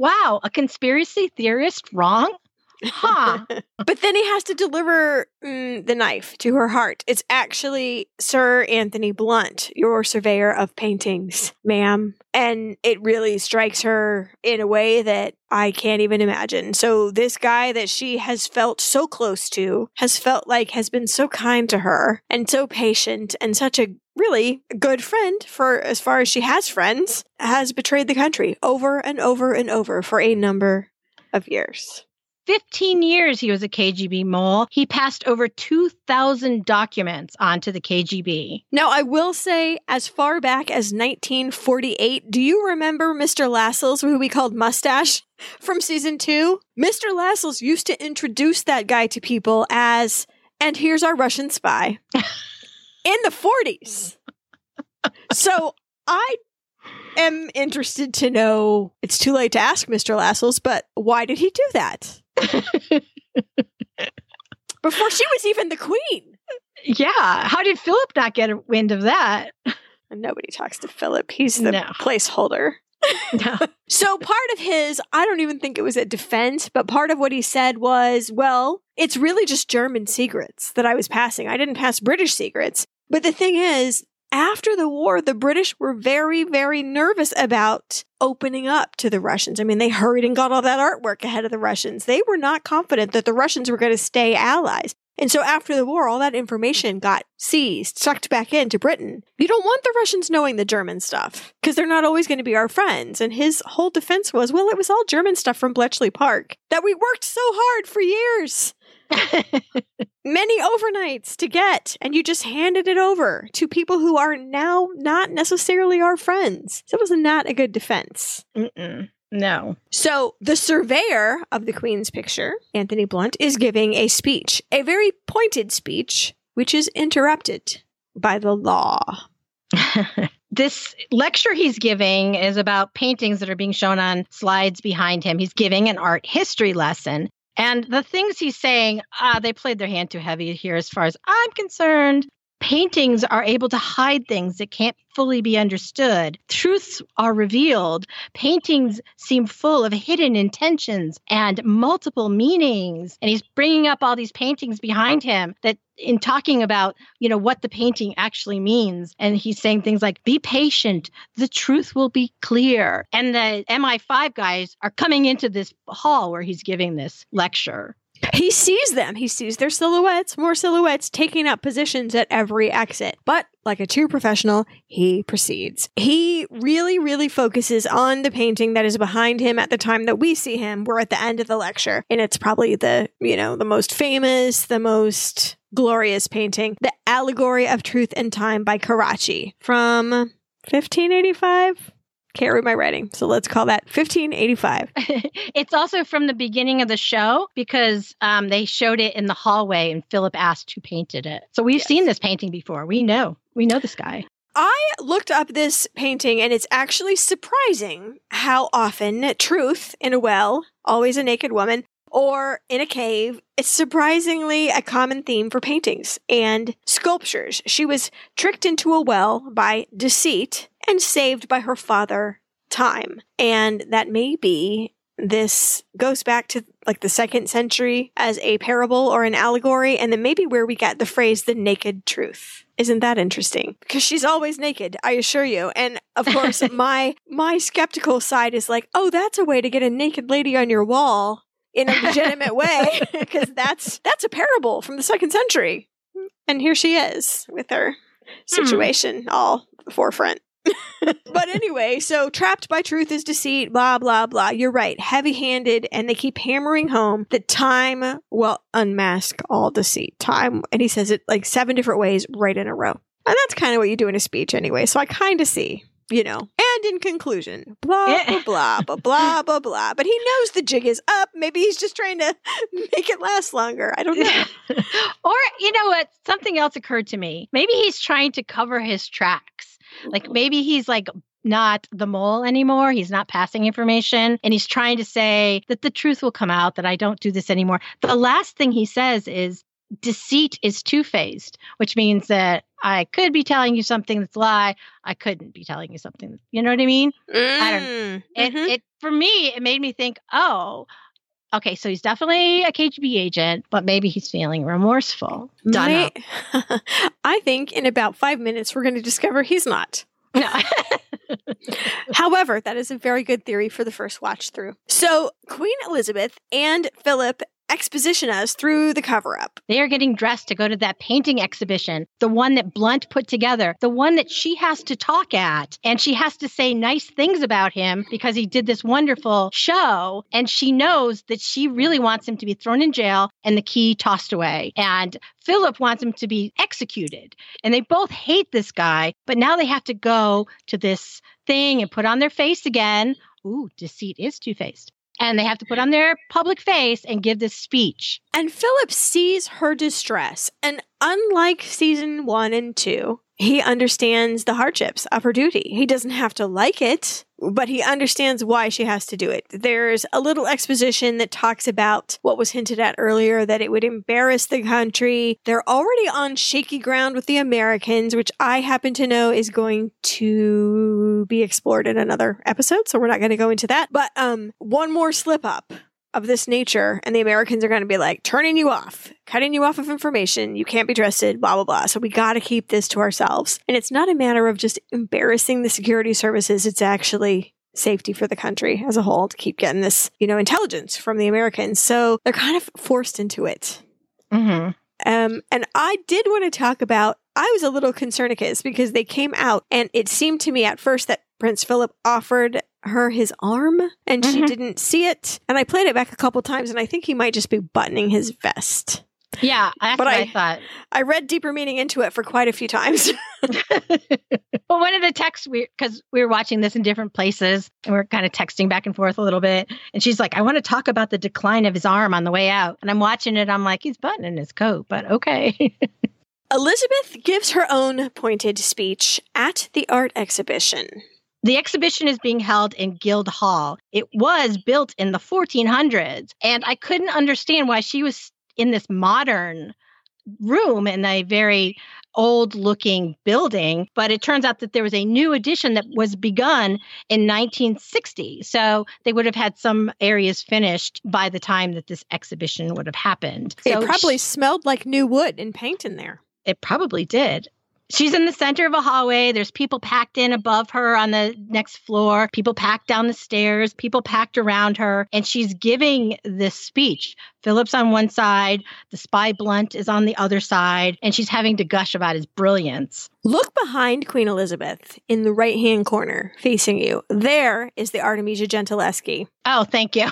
wow, a conspiracy theorist wrong? Huh. but then he has to deliver mm, the knife to her heart. It's actually Sir Anthony Blunt, your surveyor of paintings, ma'am. And it really strikes her in a way that I can't even imagine. So, this guy that she has felt so close to has felt like has been so kind to her and so patient and such a really good friend for as far as she has friends, has betrayed the country over and over and over for a number of years. 15 years he was a KGB mole. He passed over 2,000 documents onto the KGB. Now, I will say, as far back as 1948, do you remember Mr. Lascelles, who we called Mustache from season two? Mr. Lascelles used to introduce that guy to people as, and here's our Russian spy in the 40s. So I am interested to know. It's too late to ask Mr. Lascelles, but why did he do that? Before she was even the queen. Yeah. How did Philip not get wind of that? Nobody talks to Philip. He's the No. placeholder. No. So part of his, I don't even think it was a defense, but part of what he said was, well, it's really just German secrets that I was passing. I didn't pass British secrets. But the thing is, after the war, the British were very, very nervous about opening up to the Russians. I mean, they hurried and got all that artwork ahead of the Russians. They were not confident that the Russians were going to stay allies. And so after the war, all that information got seized, sucked back into Britain. You don't want the Russians knowing the German stuff because they're not always going to be our friends. And his whole defense was, well, it was all German stuff from Bletchley Park that we worked so hard for years, many overnights to get, and you just handed it over to people who are now not necessarily our friends. So it was not a good defense. Mm-mm. No. So, the surveyor of the Queen's picture, Anthony Blunt, is giving a speech, a very pointed speech, which is interrupted by the law. this lecture he's giving is about paintings that are being shown on slides behind him. He's giving an art history lesson. And the things he's saying, ah, they played their hand too heavy here as far as I'm concerned. Paintings are able to hide things that can't fully be understood. Truths are revealed. Paintings seem full of hidden intentions and multiple meanings. And he's bringing up all these paintings behind him that in talking about, you know, what the painting actually means. And he's saying things like, be patient, the truth will be clear. And the MI5 guys are coming into this hall where he's giving this lecture. He sees them. He sees their silhouettes, more silhouettes taking up positions at every exit. But like a true professional, he proceeds. He really, really focuses on the painting that is behind him at the time that we see him. We're at the end of the lecture, and it's probably the, you know, the most famous, the most glorious painting, The Allegory of Truth and Time by Carracci from 1585. Can't read my writing, so let's call that 1585. it's also from the beginning of the show because um, they showed it in the hallway and Philip asked who painted it. So we've Yes. seen this painting before. We know. We know this guy. I looked up this painting and it's actually surprising how often truth in a well, always a naked woman, or in a cave, it's surprisingly a common theme for paintings and sculptures. She was tricked into a well by deceit and saved by her father, time. And that may be this goes back to like the second century as a parable or an allegory, and then maybe where we get the phrase the naked truth. Isn't that interesting? Because she's always naked, I assure you. And of course, my my skeptical side is like, oh, that's a way to get a naked lady on your wall in a legitimate way, because that's that's a parable from the second century. And here she is with her hmm. situation all forefront. but anyway, so trapped by truth is deceit, blah, blah, blah. You're right. Heavy handed, and they keep hammering home that time will unmask all deceit. Time, and he says it like seven different ways right in a row. And that's kind of what you do in a speech anyway. So I kind of see, you know. And in conclusion, blah, blah, blah, blah, blah, blah, blah. But he knows the jig is up. Maybe he's just trying to make it last longer. I don't know. or, you know what? Something else occurred to me. Maybe he's trying to cover his tracks. Like maybe he's like not the mole anymore. He's not passing information. And he's trying to say that the truth will come out, that I don't do this anymore. The last thing he says is, deceit is two faced, which means that I could be telling you something that's a lie. I couldn't be telling you something. You know what I mean? Mm, I don't. It, mhm. it for me, it made me think, oh, okay, so he's definitely a KGB agent, but maybe he's feeling remorseful. Done. My- I think in about five minutes, we're going to discover he's not. No. However, that is a very good theory for the first watch through. So, Queen Elizabeth and Philip exposition us through the cover up. they are getting dressed to go to that painting exhibition, the one that Blunt put together, the one that she has to talk at. And she has to say nice things about him because he did this wonderful show. And she knows that she really wants him to be thrown in jail and the key tossed away. And Philip wants him to be executed. And they both hate this guy, but now they have to go to this thing and put on their face again. Ooh, deceit is two faced. And they have to put on their public face and give this speech. And Philip sees her distress. And unlike season one and two, he understands the hardships of her duty. He doesn't have to like it, but he understands why she has to do it. There's a little exposition that talks about what was hinted at earlier that it would embarrass the country. They're already on shaky ground with the Americans, which I happen to know is going to be explored in another episode, so we're not going to go into that. But um one more slip up of this nature, and the Americans are going to be like turning you off, cutting you off of information. You can't be trusted, blah, blah, blah. So we got to keep this to ourselves. And it's not a matter of just embarrassing the security services, it's actually safety for the country as a whole to keep getting this, you know, intelligence from the Americans. So they're kind of forced into it. Mm-hmm. Um, and I did want to talk about, I was a little concernicus because they came out and it seemed to me at first that Prince Philip offered her his arm and she Mhm. didn't see it. And I played it back a couple times and I think he might just be buttoning his vest. Yeah, that's But what I, I- thought. I read deeper meaning into it for quite a few times. Well, one of the texts we because we were watching this in different places and we are kind of texting back and forth a little bit. And she's like, I want to talk about the decline of his arm on the way out. And I'm watching it. I'm like, he's buttoning his coat, but okay. Elizabeth gives her own pointed speech at the art exhibition. the exhibition is being held in Guild Hall. It was built in the 1400s. And I couldn't understand why she was in this modern room in a very old looking building but it turns out that there was a new addition that was begun in 1960 so they would have had some areas finished by the time that this exhibition would have happened so it probably sh- smelled like new wood and paint in there. It probably did. She's in the center of a hallway. There's people packed in above her on the next floor, people packed down the stairs, people packed around her, and she's giving this speech. Philip's on one side, the spy Blunt is on the other side, and she's having to gush about his brilliance. Look behind Queen Elizabeth in the right hand corner facing you. There is the Artemisia Gentileschi. Oh, thank you.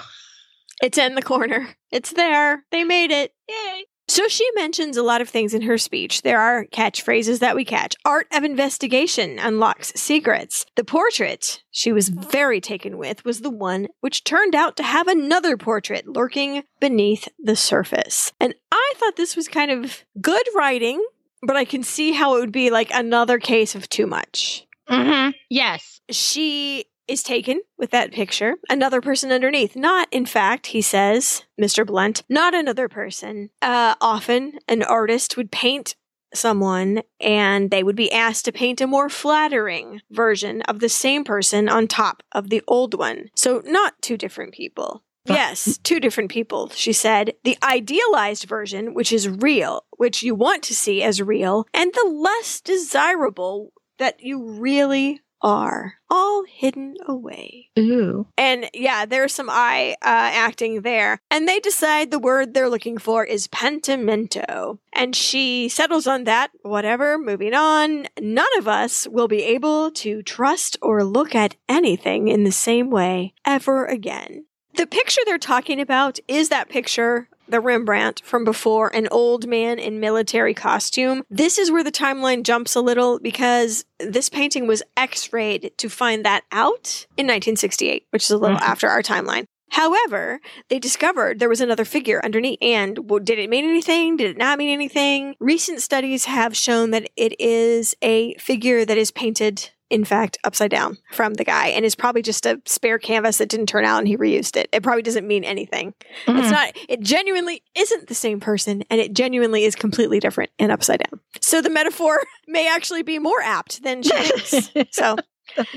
It's in the corner. It's there. They made it. Yay. So she mentions a lot of things in her speech. There are catchphrases that we catch. Art of investigation unlocks secrets. The portrait she was very taken with was the one which turned out to have another portrait lurking beneath the surface. And I thought this was kind of good writing, but I can see how it would be like another case of too much. Mm-hmm. Yes. She is taken with that picture. Another person underneath. Not, in fact, he says, Mr. Blunt, not another person. Uh, often, an artist would paint someone and they would be asked to paint a more flattering version of the same person on top of the old one. So, not two different people. Yes, two different people, she said. The idealized version, which is real, which you want to see as real, and the less desirable that you really are, all hidden away. Ooh. And yeah, there's some eye uh, acting there. And they decide the word they're looking for is pentimento. And she settles on that, whatever, moving on. None of us will be able to trust or look at anything in the same way ever again. The picture they're talking about is that picture the Rembrandt from before, an old man in military costume. This is where the timeline jumps a little because this painting was x rayed to find that out in 1968, which is a little Mhm. after our timeline. However, they discovered there was another figure underneath. And well, did it mean anything? Did it not mean anything? Recent studies have shown that it is a figure that is painted, in fact, upside down from the guy and is probably just a spare canvas that didn't turn out and he reused it. It probably doesn't mean anything. It's Mhm. not, it genuinely isn't the same person and it genuinely is completely different and upside down. So the metaphor may actually be more apt than she thinks. So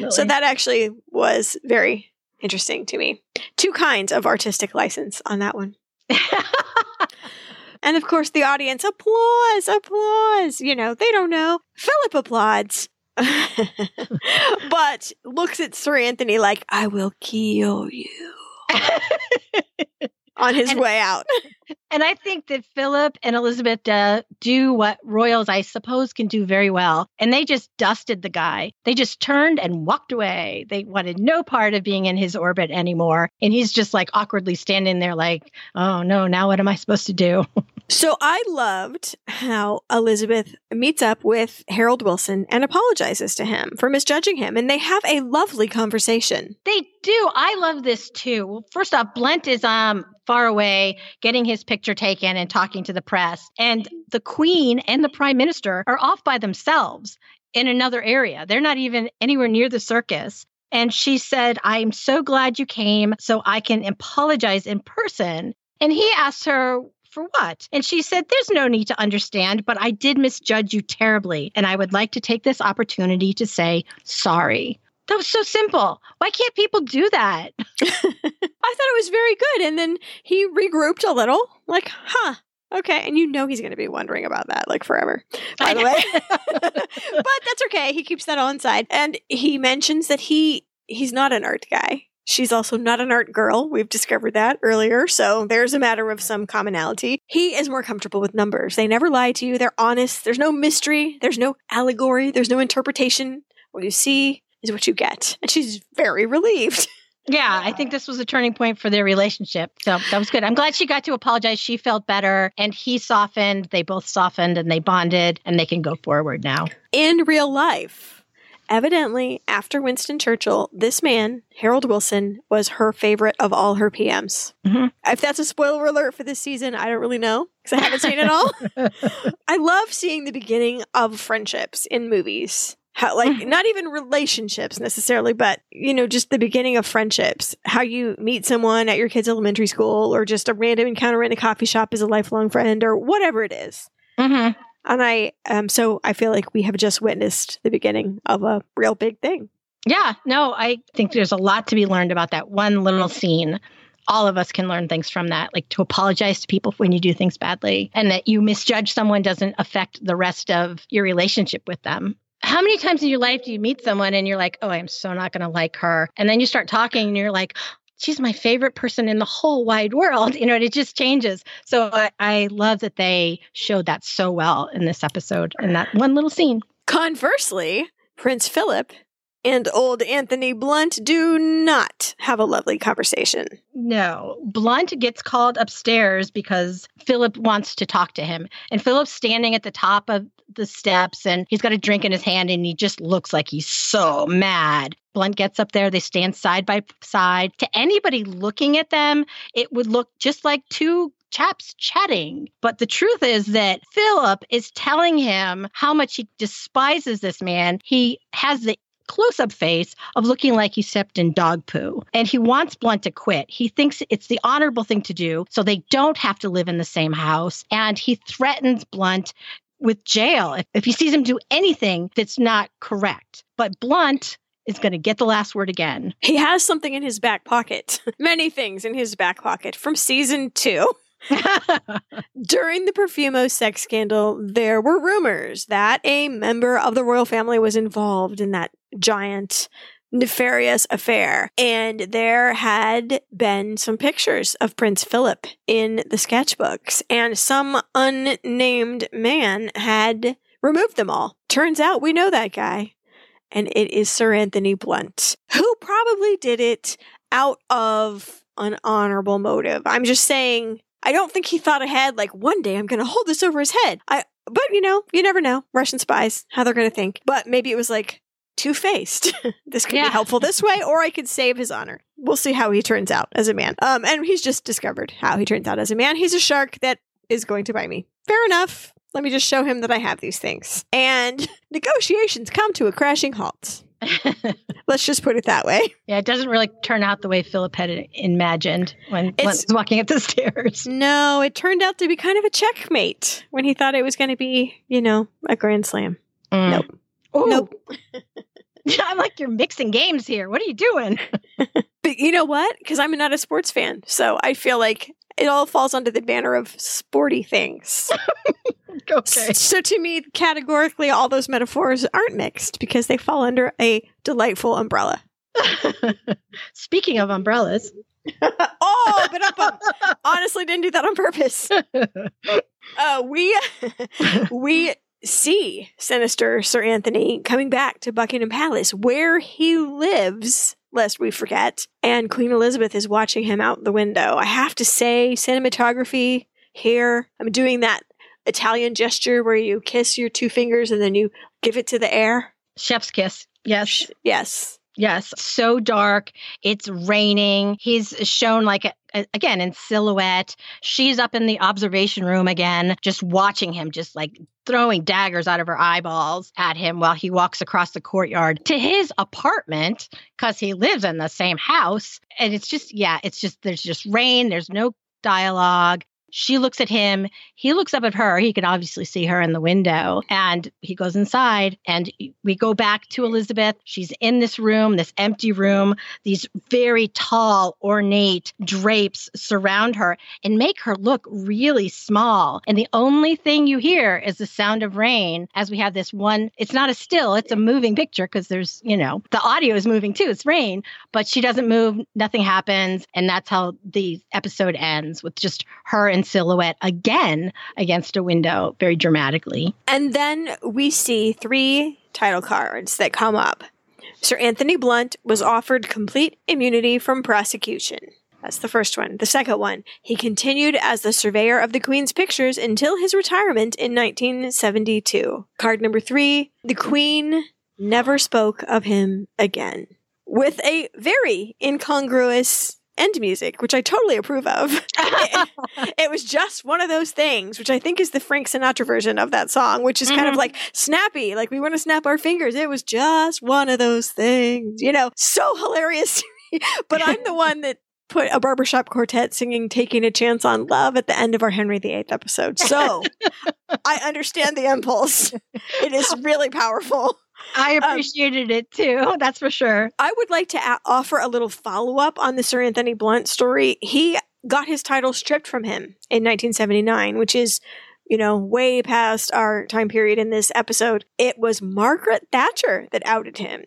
so that actually was very interesting to me. Two kinds of artistic license on that one. And of course, the audience applause, applause. You know, they don't know. Philip applauds, but looks at Sir Anthony like, I will kill you on his And- way out. And I think that Philip and Elizabeth uh, do what royals, I suppose, can do very well. And they just dusted the guy. They just turned and walked away. They wanted no part of being in his orbit anymore. And he's just like awkwardly standing there, like, oh no, now what am I supposed to do? So I loved how Elizabeth meets up with Harold Wilson and apologizes to him for misjudging him. And they have a lovely conversation. They do. I love this too. Well, first off, Blunt is um far away getting his picture taken and talking to the press. And the queen and the prime minister are off by themselves in another area. They're not even anywhere near the circus. And she said, I'm so glad you came so I can apologize in person. And he asked her, for what? And she said, There's no need to understand, but I did misjudge you terribly. And I would like to take this opportunity to say sorry. That was so simple. Why can't people do that? I thought it was very good. And then he regrouped a little, like, huh. Okay, and you know he's going to be wondering about that like forever, by the way. but that's okay. He keeps that on side, and he mentions that he he's not an art guy. She's also not an art girl. We've discovered that earlier, so there's a matter of some commonality. He is more comfortable with numbers. They never lie to you. They're honest. There's no mystery. There's no allegory. There's no interpretation. What you see is what you get, and she's very relieved. Yeah, I think this was a turning point for their relationship. So that was good. I'm glad she got to apologize. She felt better and he softened. They both softened and they bonded and they can go forward now. in real life. Evidently, after Winston Churchill, this man, Harold Wilson, was her favorite of all her PMs. Mhm. If that's a spoiler alert for this season, I don't really know because I haven't seen it all. I love seeing the beginning of friendships in movies. How, like, not even relationships necessarily, but, you know, just the beginning of friendships. How you meet someone at your kid's elementary school or just a random encounter in a coffee shop as a lifelong friend or whatever it is. Mhm. And I, um, so I feel like we have just witnessed the beginning of a real big thing. Yeah, no, I think there's a lot to be learned about that one little scene. All of us can learn things from that, like to apologize to people when you do things badly and that you misjudge someone doesn't affect the rest of your relationship with them. How many times in your life do you meet someone and you're like, oh, I'm so not going to like her? And then you start talking and you're like, she's my favorite person in the whole wide world. You know, and it just changes. So I, I love that they showed that so well in this episode in that one little scene. Conversely, Prince Philip and old Anthony Blunt do not have a lovely conversation. No, Blunt gets called upstairs because Philip wants to talk to him. And Philip's standing at the top of the steps and he's got a drink in his hand and he just looks like he's so mad. Blunt gets up there, they stand side by side. To anybody looking at them, it would look just like two chaps chatting. But the truth is that Philip is telling him how much he despises this man. He has the close up face of looking like he stepped in dog poo. And he wants Blunt to quit. He thinks it's the honorable thing to do so they don't have to live in the same house. And he threatens Blunt with jail if, if he sees him do anything that's not correct. But Blunt is going to get the last word again. He has something in his back pocket, many things in his back pocket from season two. During the Profumo sex scandal, there were rumors that a member of the royal family was involved in that giant, nefarious affair. And there had been some pictures of Prince Philip in the sketchbooks, and some unnamed man had removed them all. Turns out we know that guy, and it is Sir Anthony Blunt, who probably did it out of an honorable motive. I'm just saying I don't think he thought ahead, like, one day I'm going to hold this over his head. I, but you know, you never know. Russian spies, how they're going to think. But maybe it was like, two faced. this could Yeah. be helpful this way, or I could save his honor. We'll see how he turns out as a man. Um, and he's just discovered how he turns out as a man. He's a shark that is going to bite me. Fair enough. Let me just show him that I have these things. And negotiations come to a crashing halt. Let's just put it that way. yeah, it doesn't really turn out the way Philip had imagined when, he's walking up the stairs. No, it turned out to be kind of a checkmate when he thought it was going to be, you know, a grand slam. Mm. Nope. Ooh. Nope. I'm like, you're mixing games here. What are you doing? But you know what? Because I'm not a sports fan. So I feel like it all falls under the banner of sporty things. okay. So to me, categorically, all those metaphors aren't mixed because they fall under a delightful umbrella. Speaking of umbrellas, oh, but up, up. honestly didn't do that on purpose. Uh, we we see sinister Sir Anthony coming back to Buckingham Palace, where he lives. Lest we forget, and Queen Elizabeth is watching him out the window. I have to say, cinematography here. I'm doing that Italian gesture where you kiss your two fingers and then you give it to the air. chef's kiss. Yes. Yes. Yes, so dark. It's raining. He's shown like a, again in silhouette. She's up in the observation room again, just watching him, just like throwing daggers out of her eyeballs at him while he walks across the courtyard to his apartment because he lives in the same house. And it's just, yeah, it's just, there's just rain. There's no dialogue. She looks at him. He looks up at her. He can obviously see her in the window. And he goes inside. And we go back to Elizabeth. She's in this room, this empty room. These very tall, ornate drapes surround her and make her look really small. And the only thing you hear is the sound of rain as we have this one. It's not a still, it's a moving picture because there's, you know, the audio is moving too. It's rain, but she doesn't move. Nothing happens. And that's how the episode ends with just her in silhouette again against a window very dramatically. And then we see three title cards that come up. Sir Anthony Blunt was offered complete immunity from prosecution. That's the first one. The second one, he continued as the surveyor of the Queen's pictures until his retirement in 1972. Card number three, the Queen never spoke of him again. With a very incongruous end music, which I totally approve of. it, it was just one of those things, which I think is the Frank Sinatra version of that song, which is kind of Mhm. like snappy, like we want to snap our fingers. It was just one of those things, you know, so hilarious. but I'm the one that put a barbershop quartet singing Taking a Chance on Love at the end of our Henry VIII episode. So I understand the impulse. It is really powerful. I Um, appreciated it too. That's for sure. I would like to a- offer a little follow up on the Sir Anthony Blunt story. He got his title stripped from him in 1979, which is, you know, way past our time period in this episode. It was Margaret Thatcher that outed him.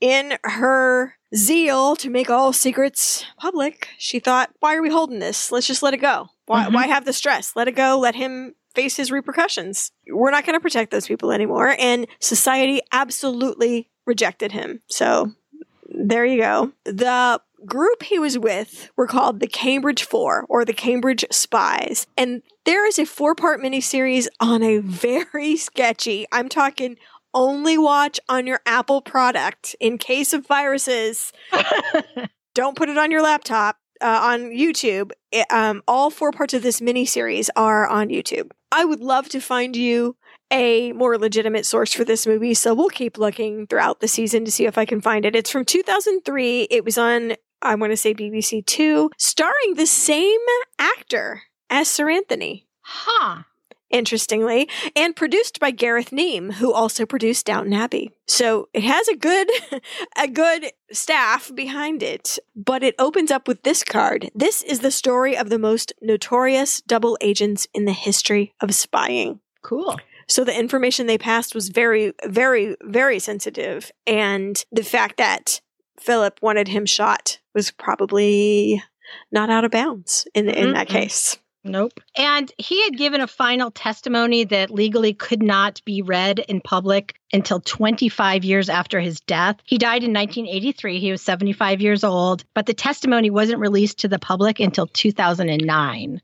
In her zeal to make all secrets public, she thought, why are we holding this? Let's just let it go. Why, Mhm. why have the stress? Let it go. Let him face his repercussions. We're not going to protect those people anymore. And society absolutely rejected him. So there you go. The group he was with were called the Cambridge Four or the Cambridge Spies. And there is a four part miniseries on a very sketchy, I'm talking only watch on your Apple product in case of viruses. Don't put it on your laptop. Uh, on YouTube, It- um, all four parts of this miniseries are on YouTube. I would love to find you a more legitimate source for this movie, so we'll keep looking throughout the season to see if I can find it. It's from 2003. It was on, I want to say BBC Two, starring the same actor as Sir Anthony. huh. Interestingly, and produced by Gareth Neame, who also produced Downton Abbey. So it has a good, a good staff behind it. But it opens up with this card. This is the story of the most notorious double agents in the history of spying. Cool. So the information they passed was very, very, very sensitive. And the fact that Philip wanted him shot was probably not out of bounds in, in that case. Nope. And he had given a final testimony that legally could not be read in public until 25 years after his death. He died in 1983. He was 75 years old, but the testimony wasn't released to the public until 2009.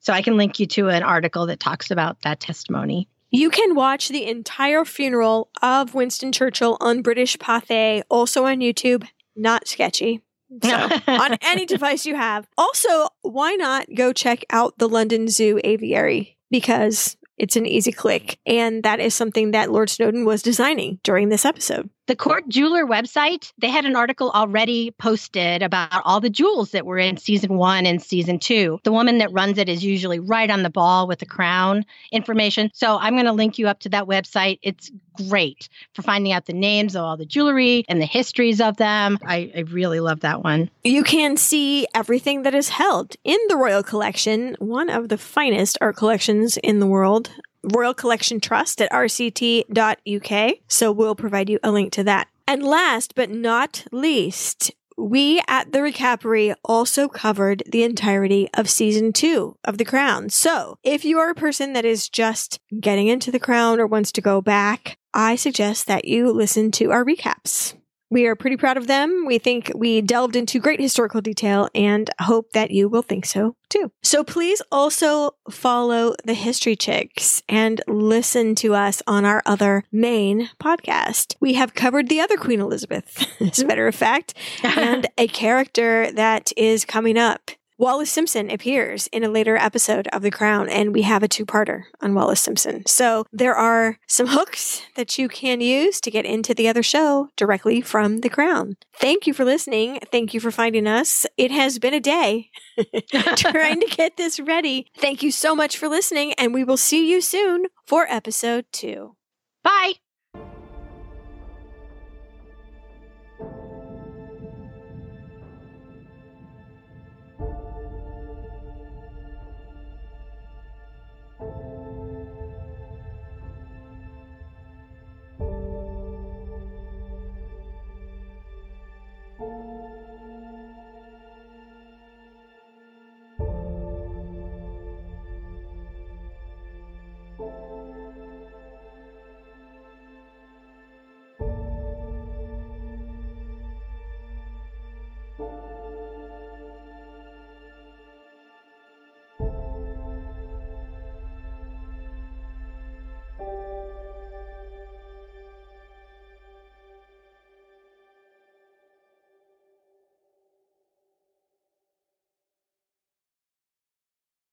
So I can link you to an article that talks about that testimony. You can watch the entire funeral of Winston Churchill on British Pathé, also on YouTube. Not sketchy. So, on any device you have. Also, why not go check out the London Zoo aviary? Because it's an easy click. And that is something that Lord Snowdon was designing during this episode. The Court Jeweler website, they had an article already posted about all the jewels that were in season one and season two. The woman that runs it is usually right on the ball with the crown information. So I'm going to link you up to that website. It's great for finding out the names of all the jewelry and the histories of them. I, I really love that one. You can see everything that is held in the Royal Collection, one of the finest art collections in the world. Royal Collection Trust at rct.uk. So we'll provide you a link to that. And last but not least, we at the Recapery also covered the entirety of season two of The Crown. So if you are a person that is just getting into The Crown or wants to go back, I suggest that you listen to our recaps. We are pretty proud of them. We think we delved into great historical detail and hope that you will think so too. So please also follow the History Chicks and listen to us on our other main podcast. We have covered the other Queen Elizabeth, as a matter of fact, and a character that is coming up Wallis Simpson appears in a later episode of The Crown, and we have a two parter on Wallis Simpson. So there are some hooks that you can use to get into the other show directly from The Crown. Thank you for listening. Thank you for finding us. It has been a day trying to get this ready. Thank you so much for listening, and we will see you soon for episode two. Bye.